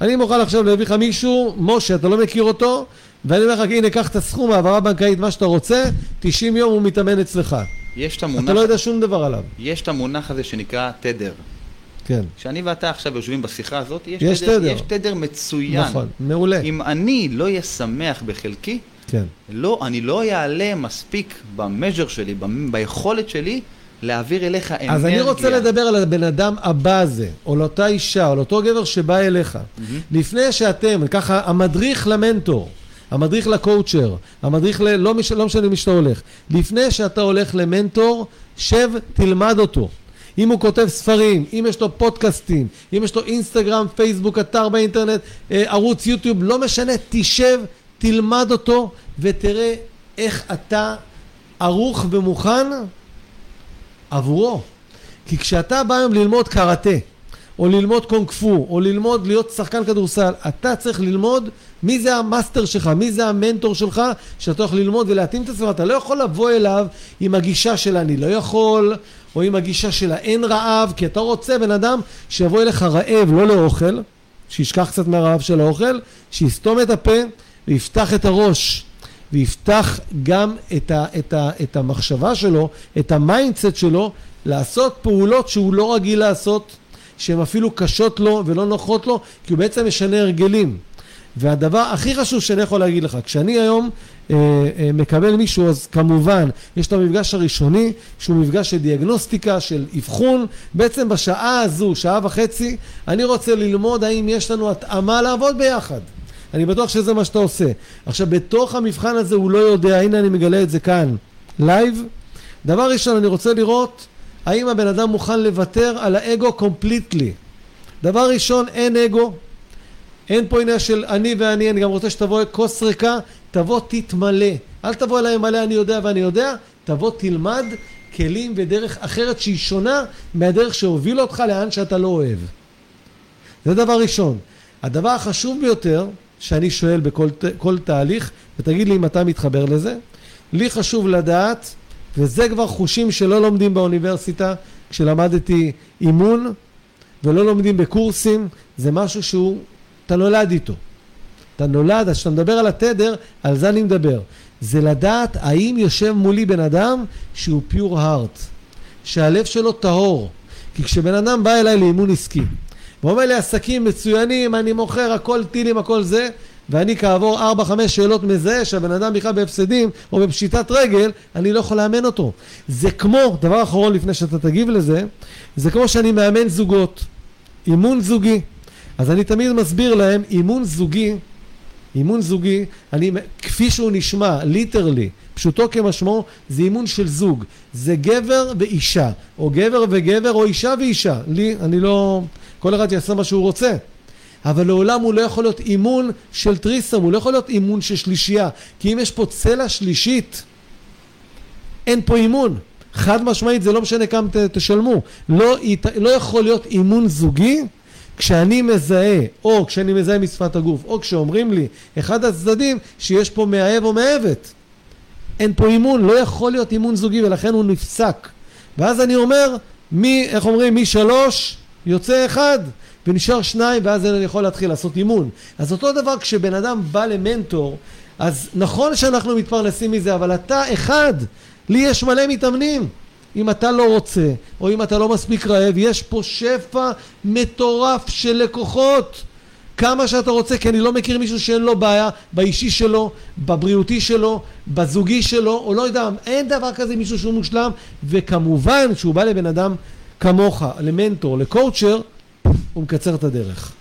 אני מוכן עכשיו להביא לך מישהו, משה, אתה לא מכיר אותו, ואני אומר לך, הנה, קח את הסכום, העברה בנקאית, מה שאתה רוצה, 90 יום הוא מתאמן אצלך. יש את אתה המונח, לא יודע שום דבר עליו. יש את המונח הזה שנקרא תדר. כן, כשאני ואתה עכשיו יושבים בשיחה הזאת, יש, יש תדר. יש תדר מצוין. נכון, מעולה. אם אני לא אהיה שמח בחלקי, כן. לא, אני לא אעלה מספיק במז'ר שלי, ב- ביכולת שלי, להעביר אליך אנרגיה. אז אני רוצה לדבר על הבן אדם הבא הזה, או לאותה אישה, או לאותו גבר שבא אליך. לפני שאתם, ככה, המדריך למנטור, המדריך לקואוצ'ר, המדריך ל... לא, מש... לא משנה מי שאתה הולך. לפני שאתה הולך למנטור, שב, תלמד אותו. אם הוא כותב ספרים, אם יש לו פודקאסטים, אם יש לו אינסטגרם, פייסבוק, אתר באינטרנט, אה, ערוץ יוטיוב, לא משנה, תשב, תלמד אותו, ותראה איך אתה ערוך ומוכן עבורו. כי כשאתה בא היום ללמוד קראטה, או ללמוד קונג פו, או ללמוד להיות שחקן כדורסל, אתה צריך ללמוד מי זה ה master שלך, מי זה המנטור שלך, שאתה יכול ללמוד ולהתאים את עצמך. אתה לא יכול לבוא אליו עם הגישה של אני לא יכול, או עם הגישה של האין רעב, כי אתה רוצה בן אדם שיבוא אליך רעב, לא לאוכל, שישכח קצת מהרעב של האוכל, שיסתום את הפה ויפתח את הראש. ויפתח גם את, ה, את, ה, את המחשבה שלו, את ה mindset שלו, לעשות פעולות שהוא לא רגיל לעשות, שהן אפילו קשות לו ולא נוחות לו, כי הוא בעצם משנה הרגלים. והדבר הכי חשוב שאני יכול להגיד לך, כשאני היום אה, אה, מקבל מישהו, אז כמובן, יש את המפגש הראשוני, שהוא מפגש של דיאגנוסטיקה, של אבחון. בעצם בשעה הזו, שעה וחצי, אני רוצה ללמוד האם יש לנו התאמה לעבוד ביחד. אני בטוח שזה מה שאתה עושה. עכשיו, בתוך המבחן הזה הוא לא יודע, הנה אני מגלה את זה כאן, live. דבר ראשון, אני רוצה לראות האם הבן אדם מוכן לוותר על האגו קומפליטלי. דבר ראשון, אין אגו. אין פה עניין של אני ואני, אני גם רוצה שתבוא כוס ריקה, תבוא תתמלא. אל תבוא אליי מלא אני יודע ואני יודע, תבוא תלמד כלים ודרך אחרת שהיא שונה מהדרך שהובילה אותך לאן שאתה לא אוהב. זה דבר ראשון. הדבר החשוב ביותר שאני שואל בכל כל תהליך, ותגיד לי אם אתה מתחבר לזה, לי חשוב לדעת, וזה כבר חושים שלא לומדים באוניברסיטה, כשלמדתי אימון ולא לומדים בקורסים, זה משהו שהוא, אתה נולד איתו. אתה נולד, אז כשאתה מדבר על התדר, על זה אני מדבר. זה לדעת האם יושב מולי בן אדם שהוא פיור הארט, שהלב שלו טהור. כי כשבן אדם בא אליי לאימון עסקי, ואומר לי עסקים מצוינים, אני מוכר הכל טילים, הכל זה, ואני כעבור 4-5 שאלות מזהה שהבן אדם בכלל בהפסדים או בפשיטת רגל, אני לא יכול לאמן אותו. זה כמו, דבר אחרון לפני שאתה תגיב לזה, זה כמו שאני מאמן זוגות, אימון זוגי. אז אני תמיד מסביר להם, אימון זוגי, אימון זוגי, אני, כפי שהוא נשמע, ליטרלי, פשוטו כמשמעו, זה אימון של זוג. זה גבר ואישה, או גבר וגבר, או אישה ואישה. לי, אני לא... כל אחד יעשה מה שהוא רוצה. אבל לעולם הוא לא יכול להיות אימון של טריסם, הוא לא יכול להיות אימון של שלישייה. כי אם יש פה צלע שלישית, אין פה אימון. חד משמעית, זה לא משנה כמה תשלמו. לא, לא יכול להיות אימון זוגי כשאני מזהה, או כשאני מזהה משפת הגוף, או כשאומרים לי, אחד הצדדים, שיש פה מאהב או מאהבת. אין פה אימון, לא יכול להיות אימון זוגי, ולכן הוא נפסק. ואז אני אומר, מי, איך אומרים, משלוש יוצא אחד, ונשאר שניים, ואז אני יכול להתחיל לעשות אימון. אז אותו דבר כשבן אדם בא למנטור, אז נכון שאנחנו מתפרנסים מזה, אבל אתה אחד, לי יש מלא מתאמנים. אם אתה לא רוצה, או אם אתה לא מספיק רעב, יש פה שפע מטורף של לקוחות. כמה שאתה רוצה, כי אני לא מכיר מישהו שאין לו בעיה באישי שלו, בבריאותי שלו, בזוגי שלו, או לא יודע, אין דבר כזה מישהו שהוא מושלם, וכמובן שהוא בא לבן אדם כמוך, למנטור, לקואוצ'ר, הוא מקצר את הדרך.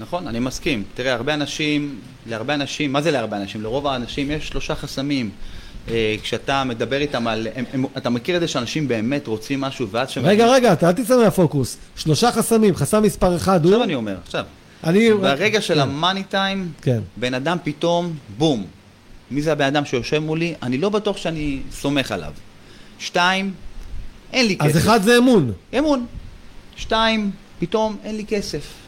נכון, אני מסכים. תראה, הרבה אנשים, להרבה אנשים, מה זה להרבה אנשים? לרוב האנשים יש שלושה חסמים. אה, כשאתה מדבר איתם על, הם, הם, אתה מכיר את זה שאנשים באמת רוצים משהו ואז שהם... רגע, רגע, אתה אל תצא מהפוקוס. שלושה חסמים, חסם מספר אחד הוא... עכשיו אני אומר, עכשיו. אני... ברגע של כן. המאני טיים, כן. בן אדם פתאום, בום. מי זה הבן אדם שיושב מולי? אני לא בטוח שאני סומך עליו. שתיים, אין לי כסף. אז אחד זה אמון. אמון. שתיים, פתאום אין לי כסף.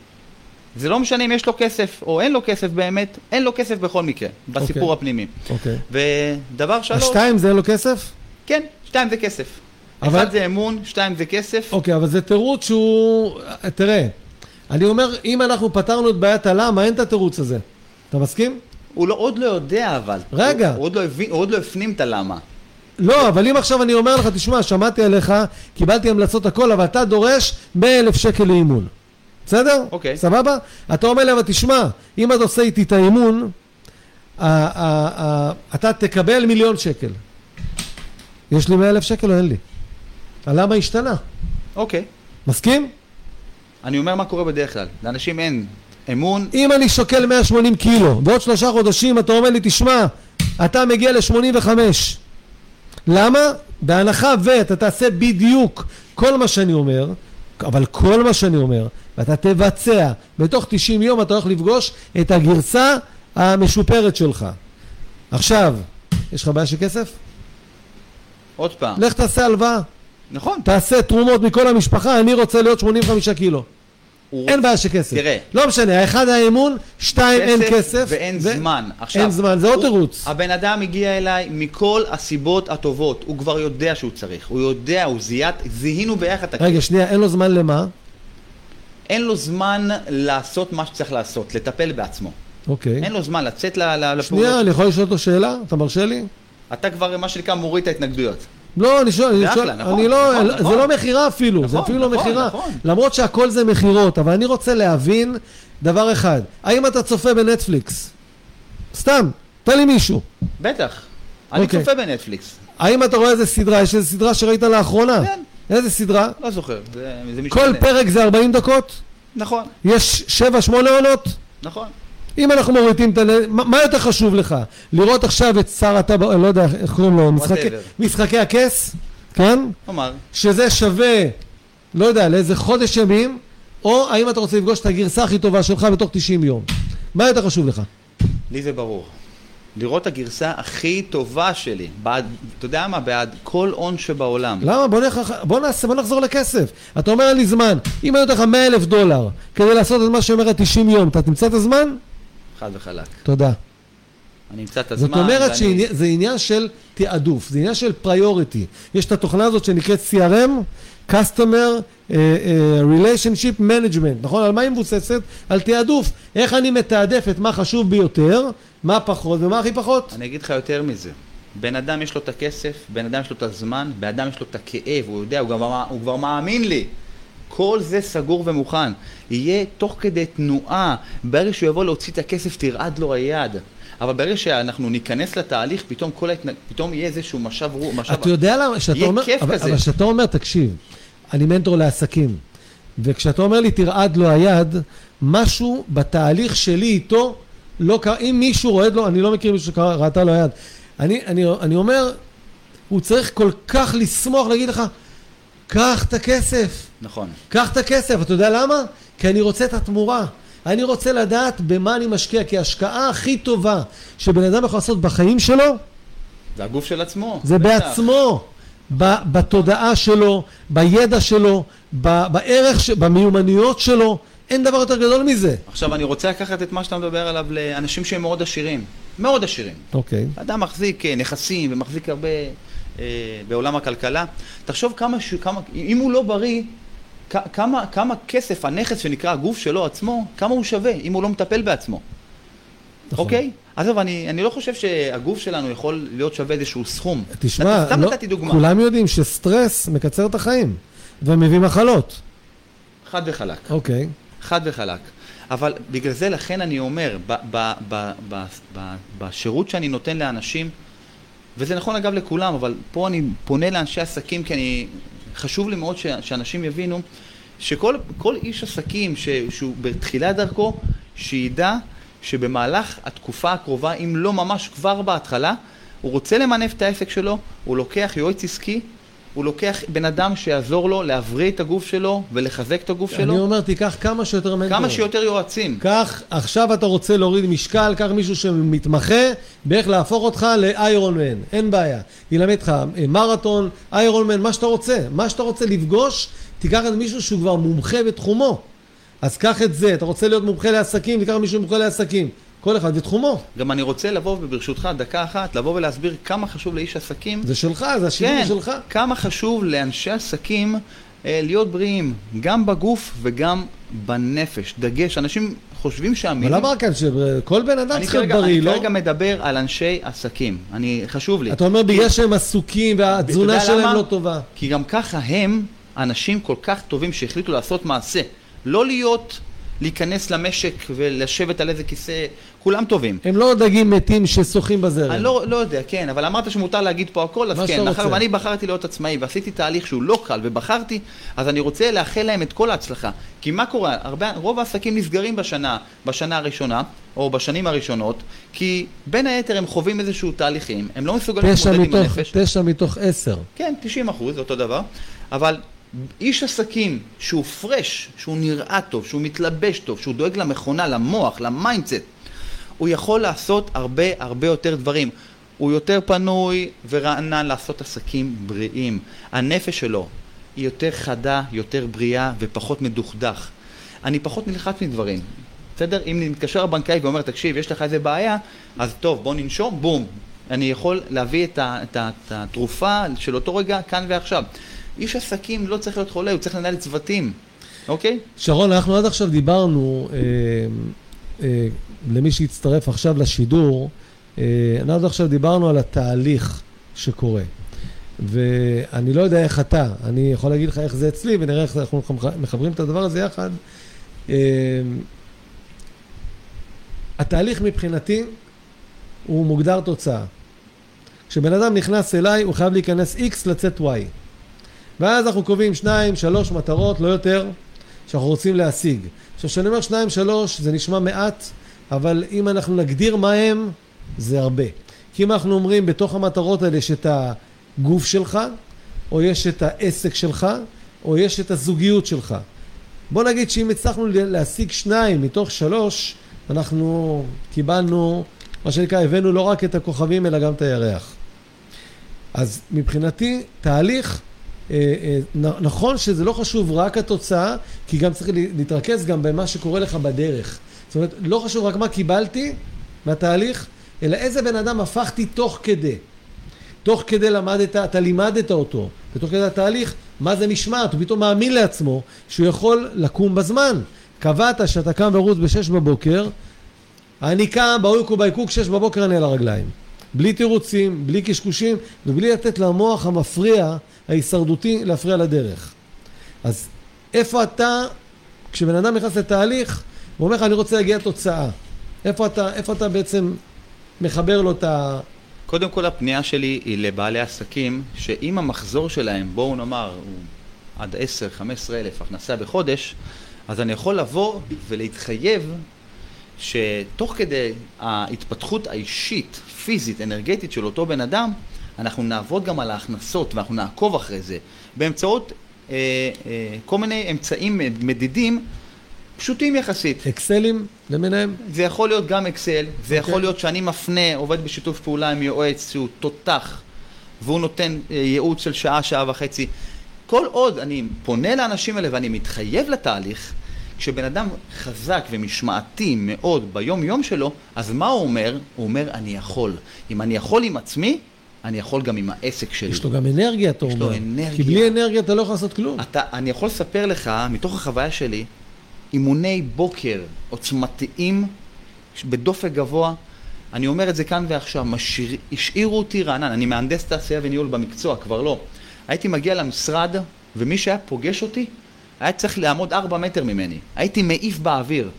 זה לא משנה אם יש לו כסף או אין לו כסף באמת, אין לו כסף בכל מקרה, בסיפור אוקיי. הפנימי. אוקיי. ודבר שלוש, השתיים זה אין לו כסף? כן, שתיים זה כסף. אבל- אחד זה אמון, שתיים זה כסף. אוקיי, אבל זה תירוץ שהוא... תראה, אני אומר, אם אנחנו פתרנו את בעיית הלמה, אין את התירוץ הזה. אתה מסכים? הוא לא, עוד לא יודע אבל. רגע. הוא, הוא, עוד לא הבין, הוא עוד לא הפנים את הלמה. לא, אבל אם עכשיו אני אומר לך, תשמע, שמעתי עליך, קיבלתי המלצות הכל, אבל אתה דורש 100 אלף שקל לאימון. בסדר? אוקיי. סבבה? אתה אומר לי, אבל תשמע, אם אתה עושה איתי את האימון, אתה תקבל מיליון שקל. יש לי 100 אלף שקל או אין לי? הלמה השתנה? אוקיי. מסכים? אני אומר מה קורה בדרך כלל. לאנשים אין אמון, אם אני שוקל 180 קילו, בעוד שלושה חודשים אתה אומר לי, תשמע, אתה מגיע ל-85. למה? בהנחה ואתה תעשה בדיוק כל מה שאני אומר, אבל כל מה שאני אומר, ואתה תבצע, בתוך 90 יום אתה הולך לפגוש את הגרסה המשופרת שלך. עכשיו, יש לך בעיה של כסף? עוד פעם. לך תעשה הלוואה, נכון. תעשה תרומות מכל המשפחה, אני רוצה להיות 85 קילו. הוא אין בעיה של כסף. תראה. לא משנה, האחד האמון, שתיים אין כסף. ואין ו- זמן. עכשיו, אין זמן, זה עוד תירוץ. הבן אדם הגיע אליי מכל הסיבות הטובות. הוא כבר יודע שהוא צריך. הוא יודע, הוא זיהת, זיהינו ביחד את הכסף. רגע, שנייה, אין לו זמן למה? אין לו זמן לעשות מה שצריך לעשות, לטפל בעצמו. אוקיי. אין לו זמן לצאת לפעולות. שנייה, אני יכול לשאול אותו שאלה? אתה מרשה לי? אתה כבר, מה שנקרא, מוריד את ההתנגדויות. לא, אני שואל, אני זה שואל, נכון, אני לא, נכון, זה נכון. לא מכירה אפילו, זה נכון, אפילו לא נכון, מכירה. נכון. למרות שהכל זה מכירות, אבל אני רוצה להבין דבר אחד, האם אתה צופה בנטפליקס? סתם, תן לי מישהו. בטח. אני אוקיי. צופה בנטפליקס. האם אתה רואה איזה סדרה? יש איזה סדרה שראית לאחרונה? כן. איזה סדרה? לא זוכר, זה זה משתנה. כל פרק זה 40 דקות? נכון, יש 7-8 עונות? נכון. אם אנחנו מורידים את ה... מה יותר חשוב לך? לראות עכשיו את שר הטבע, לא יודע איך קוראים לו, משחקי-. משחקי הכס, כן? כלומר, שזה שווה, לא יודע, לאיזה חודש ימים, או האם אתה רוצה לפגוש את הגרסה הכי טובה שלך בתוך 90 יום? מה יותר חשוב לך? לי זה ברור. לראות את הגרסה הכי טובה שלי, בעד, אתה יודע מה? בעד כל הון שבעולם. למה? בוא, נח... בוא, נעשה, בוא נחזור לכסף. אתה אומר אין לי זמן. אם אני נותן לך 100 אלף דולר כדי לעשות את מה שאומר 90 יום, אתה תמצא את הזמן? חד וחלק. תודה. אני אמצא את הזמן. זאת אומרת ואני- שזה עניין של תעדוף, זה עניין של פריוריטי. יש את התוכנה הזאת שנקראת CRM, Customer uh, uh, Relationship Management, נכון? על מה היא מבוססת? על תעדוף. איך אני מתעדף את מה חשוב ביותר, מה פחות ומה הכי פחות? אני אגיד לך יותר מזה. בן אדם יש לו את הכסף, בן אדם יש לו את הזמן, בן אדם יש לו את הכאב, הוא יודע, הוא כבר, הוא כבר מאמין לי. כל זה סגור ומוכן. יהיה תוך כדי תנועה, ברגע שהוא יבוא להוציא את הכסף תרעד לו היד. אבל ברגע שאנחנו ניכנס לתהליך, פתאום כל ההתנ... פתאום יהיה איזשהו משב רוח, משב... אתה יודע למה, שאתה אומר, כיף אבל, כזה. אבל כשאתה אומר, תקשיב, אני מנטור לעסקים, וכשאתה אומר לי תרעד לו היד, משהו בתהליך שלי איתו לא קרה, אם מישהו רועד לו, אני לא מכיר מישהו שראתה לו היד, אני, אני, אני אומר, הוא צריך כל כך לשמוח להגיד לך, קח את הכסף, נכון. קח את הכסף, אתה יודע למה? כי אני רוצה את התמורה. אני רוצה לדעת במה אני משקיע, כי ההשקעה הכי טובה שבן אדם יכול לעשות בחיים שלו, זה הגוף של עצמו. זה בטח. בעצמו, ב- בתודעה שלו, בידע שלו, ב- בערך, ש- במיומנויות שלו, אין דבר יותר גדול מזה. עכשיו אני רוצה לקחת את מה שאתה מדבר עליו לאנשים שהם מאוד עשירים. מאוד עשירים. אוקיי. אדם מחזיק אה, נכסים ומחזיק הרבה בעולם הכלכלה. תחשוב כמה, ש... כמה, אם הוא לא בריא, כמה, כמה כסף הנכס שנקרא הגוף שלו עצמו, כמה הוא שווה אם הוא לא מטפל בעצמו. נכון. אוקיי? עזוב, אני, אני לא חושב שהגוף שלנו יכול להיות שווה איזשהו סכום. תשמע, סתם לא, נתתי דוגמה. כולם יודעים שסטרס מקצר את החיים ומביא מחלות. חד וחלק. אוקיי. חד וחלק. אבל בגלל זה, לכן אני אומר, ב- ב- ב- ב- ב- בשירות שאני נותן לאנשים, וזה נכון אגב לכולם, אבל פה אני פונה לאנשי עסקים, כי אני, חשוב לי מאוד ש- שאנשים יבינו שכל כל איש עסקים ש, שהוא בתחילת דרכו, שידע שבמהלך התקופה הקרובה, אם לא ממש כבר בהתחלה, הוא רוצה למנף את העסק שלו, הוא לוקח יועץ עסקי, הוא לוקח בן אדם שיעזור לו להבריא את הגוף שלו ולחזק את הגוף שלו. אני אומר, תיקח כמה שיותר מנטורים. כמה שיותר יועצים. קח, עכשיו אתה רוצה להוריד משקל, קח מישהו שמתמחה באיך להפוך אותך לאיירון מן, אין בעיה. ילמד אותך אה, מרתון, איירון מן, מה שאתה רוצה. מה שאתה רוצה לפגוש, תיקח את מישהו שהוא כבר מומחה בתחומו. אז קח את זה, אתה רוצה להיות מומחה לעסקים, תיקח מישהו מומחה לעסקים. כל אחד בתחומו. גם אני רוצה לבוא, וברשותך, דקה אחת, לבוא ולהסביר כמה חשוב לאיש עסקים. זה שלך, זה השינוי כן, שלך. כמה חשוב לאנשי עסקים אה, להיות בריאים, גם בגוף וגם בנפש. דגש, אנשים חושבים שהמילים... אבל אמר כאן שכל בן אדם אני צריך להיות בריא, אני לא? כרגע מדבר על אנשי עסקים. אני, חשוב לי. אתה אומר בגלל שהם עסוקים והתזונה שלהם למה? לא טובה. כי גם ככה הם אנשים כל כך טובים שהחליטו לעשות מעשה. לא להיות, להיכנס למשק ולשבת על איזה כיסא, כולם טובים. הם לא דגים מתים ששוחים בזרם. אני לא, לא יודע, כן, אבל אמרת שמותר להגיד פה הכל, אז כן, מאחר רוצה. ואני בחרתי להיות עצמאי ועשיתי תהליך שהוא לא קל ובחרתי, אז אני רוצה לאחל להם את כל ההצלחה. כי מה קורה? הרבה, רוב העסקים נסגרים בשנה, בשנה הראשונה, או בשנים הראשונות, כי בין היתר הם חווים איזשהו תהליכים, הם לא מסוגלים להתמודד עם הנפש. תשע מתוך עשר. כן, 90 אחוז, אותו דבר, אבל איש עסקים שהוא fresh, שהוא נראה טוב, שהוא מתלבש טוב, שהוא דואג למכונה, למוח, ל mindset, הוא יכול לעשות הרבה הרבה יותר דברים. הוא יותר פנוי ורענן לעשות עסקים בריאים. הנפש שלו היא יותר חדה, יותר בריאה ופחות מדוכדך. אני פחות נלחץ מדברים. בסדר? אם מתקשר הבנקאי ואומר, תקשיב, יש לך איזה בעיה, אז טוב, בוא ננשום, בום. אני יכול להביא את, התרופה של אותו רגע כאן ועכשיו. איש עסקים לא צריך להיות חולה, הוא צריך לנהל צוותים, אוקיי? שרון, אנחנו עד עכשיו דיברנו, אה, אה, למי שהצטרף עכשיו לשידור, אה, אנחנו עד עכשיו דיברנו על התהליך שקורה. ואני לא יודע איך אתה, אני יכול להגיד לך איך זה אצלי, ונראה איך אנחנו מחברים את הדבר הזה יחד. אה, התהליך מבחינתי הוא מוגדר תוצאה. כשבן אדם נכנס אליי, הוא חייב להיכנס X לצאת Y. ואז אנחנו קובעים שניים, שלוש מטרות, לא יותר, שאנחנו רוצים להשיג. עכשיו, כשאני אומר שניים, שלוש, זה נשמע מעט, אבל אם אנחנו נגדיר מה הם, זה הרבה. כי אם אנחנו אומרים, בתוך המטרות האלה יש את הגוף שלך, או יש את העסק שלך, או יש את הזוגיות שלך. בוא נגיד שאם הצלחנו להשיג שניים מתוך שלוש, אנחנו קיבלנו, מה שנקרא, הבאנו לא רק את הכוכבים, אלא גם את הירח. אז מבחינתי, תהליך, נכון שזה לא חשוב רק התוצאה, כי גם צריך לה- להתרכז גם במה שקורה לך בדרך. זאת אומרת, לא חשוב רק מה קיבלתי מהתהליך, אלא איזה בן אדם הפכתי תוך כדי. תוך כדי למדת, אתה לימדת אותו, ותוך כדי התהליך, מה זה משמעת, הוא פתאום מאמין לעצמו שהוא יכול לקום בזמן. קבעת שאתה קם ורוץ בשש בבוקר, אני קם באויק ובייקוק שש בבוקר אני על הרגליים. בלי תירוצים, בלי קשקושים, ובלי לתת למוח המפריע, ההישרדותי, להפריע לדרך. אז איפה אתה, כשבן אדם נכנס לתהליך, הוא אומר לך, אני רוצה להגיע לתוצאה. איפה אתה, איפה אתה בעצם מחבר לו את ה... קודם כל הפנייה שלי היא לבעלי עסקים, שאם המחזור שלהם, בואו נאמר, הוא עד 10-15 אלף הכנסה בחודש, אז אני יכול לבוא ולהתחייב שתוך כדי ההתפתחות האישית, פיזית, אנרגטית של אותו בן אדם, אנחנו נעבוד גם על ההכנסות ואנחנו נעקוב אחרי זה באמצעות אה, אה, כל מיני אמצעים מדידים פשוטים יחסית. אקסלים למיניהם? זה יכול להיות גם אקסל, זה יכול אוקיי. להיות שאני מפנה, עובד בשיתוף פעולה עם יועץ שהוא תותח, והוא נותן אה, ייעוץ של שעה, שעה וחצי. כל עוד אני פונה לאנשים האלה ואני מתחייב לתהליך, כשבן אדם חזק ומשמעתי מאוד ביום-יום שלו, אז מה הוא אומר? הוא אומר, אני יכול. אם אני יכול עם עצמי, אני יכול גם עם העסק שלי. יש לו גם אנרגיה, אתה יש אומר. לו אנרגיה. כי בלי אנרגיה אתה לא יכול לעשות כלום. אתה, אני יכול לספר לך, מתוך החוויה שלי, אימוני בוקר עוצמתיים, בדופק גבוה, אני אומר את זה כאן ועכשיו, משאיר, השאירו אותי רענן, אני מהנדס תעשייה וניהול במקצוע, כבר לא. הייתי מגיע למשרד, ומי שהיה פוגש אותי, היה צריך לעמוד ארבע מטר ממני. הייתי מעיף באוויר.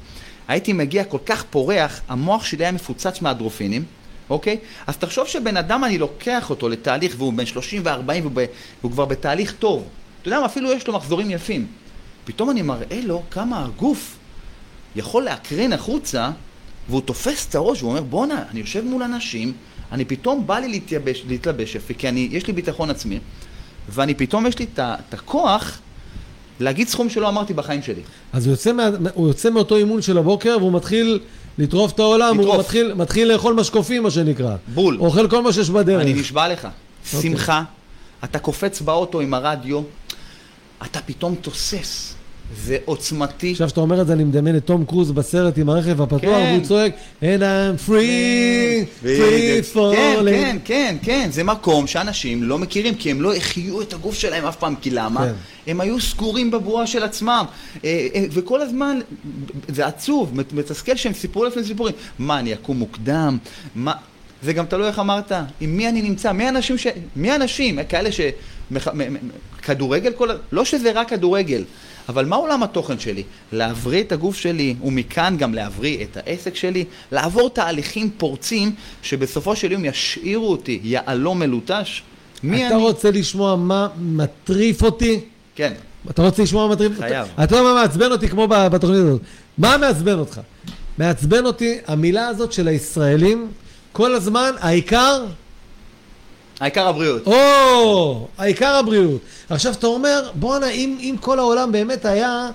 הייתי מגיע כל כך פורח, המוח שלי היה מפוצץ מהדרופינים, אוקיי? אז תחשוב שבן אדם, אני לוקח אותו לתהליך, והוא בן 30 ו-40 והוא, כבר בתהליך טוב. אתה יודע מה, אפילו יש לו מחזורים יפים. פתאום אני מראה לו כמה הגוף יכול להקרין החוצה, והוא תופס את הראש, והוא אומר, בואנה, אני יושב מול אנשים, אני פתאום בא לי להתייבש, להתלבש יפה, כי אני, יש לי ביטחון עצמי, ואני פתאום יש לי את הכוח להגיד סכום שלא אמרתי בחיים שלי. אז הוא יוצא, מה, הוא יוצא מאותו אימון של הבוקר והוא מתחיל לטרוף את העולם, הוא לטרוף. מתחיל, מתחיל לאכול משקופים, מה שנקרא. בול. אוכל כל מה שיש בדרך. אני נשבע לך. אוקיי. שמחה, אתה קופץ באוטו עם הרדיו, אתה פתאום תוסס. זה עוצמתי. עכשיו שאתה אומר את זה, אני מדמיין את תום קרוז בסרט עם הרכב הפתוח, כן. והוא צועק, and I'm free, free בדיוק. כן, falling. כן, כן, כן, זה מקום שאנשים לא מכירים, כי הם לא החיו את הגוף שלהם אף פעם, כי למה? כן. הם היו סגורים בבועה של עצמם, אה, אה, וכל הזמן, זה עצוב, מת- מתסכל שהם סיפרו לפני סיפורים. מה, אני אקום מוקדם? מה... זה גם תלוי איך אמרת, עם מי אני נמצא, מי האנשים ש... מי האנשים, כאלה ש... כדורגל כל... לא שזה רק כדורגל, אבל מה עולם התוכן שלי? להבריא את הגוף שלי, ומכאן גם להבריא את העסק שלי, לעבור תהליכים פורצים, שבסופו של יום ישאירו אותי יהלום מלוטש. מי אתה אני? רוצה לשמוע מה מטריף אותי? כן. אתה רוצה לשמוע מה מטריף אותי? חייב. אתה יודע מה מעצבן אותי כמו בתוכנית הזאת? מה מעצבן אותך? מעצבן אותי המילה הזאת של הישראלים, כל הזמן, העיקר, העיקר הבריאות. או, העיקר הבריאות. עכשיו אתה אומר, בואנה, אם, אם כל העולם באמת היה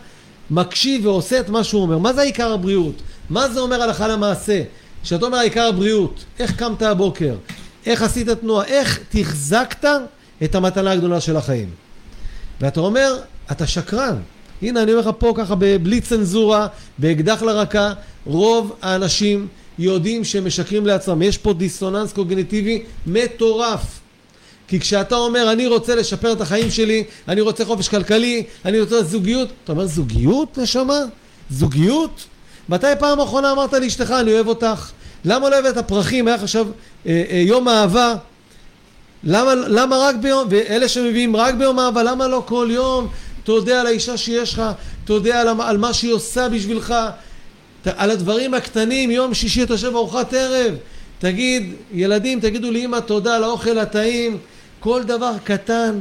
מקשיב ועושה את מה שהוא אומר, מה זה העיקר הבריאות? מה זה אומר הלכה למעשה? כשאתה אומר העיקר הבריאות, איך קמת הבוקר? איך עשית תנועה? איך תחזקת את המתנה הגדולה של החיים? ואתה אומר, אתה שקרן. הנה, אני אומר לך פה ככה, בלי צנזורה, באקדח לרקה, רוב האנשים יודעים שהם משקרים לעצמם. יש פה דיסוננס קוגניטיבי מטורף. כי כשאתה אומר, אני רוצה לשפר את החיים שלי, אני רוצה חופש כלכלי, אני רוצה זוגיות, אתה אומר, זוגיות, נשמה? זוגיות? מתי פעם אחרונה אמרת לאשתך, אני אוהב אותך? למה לא הבאת פרחים? היה עכשיו אה, אה, יום אהבה, למה, למה רק ביום, ואלה שמביאים רק ביום אהבה, למה לא כל יום תודה על האישה שיש לך, תודה על, על מה שהיא עושה בשבילך, ת- על הדברים הקטנים, יום שישי אתה יושב בארוחת ערב, תגיד, ילדים, תגידו לאמא תודה על האוכל הטעים, כל דבר קטן,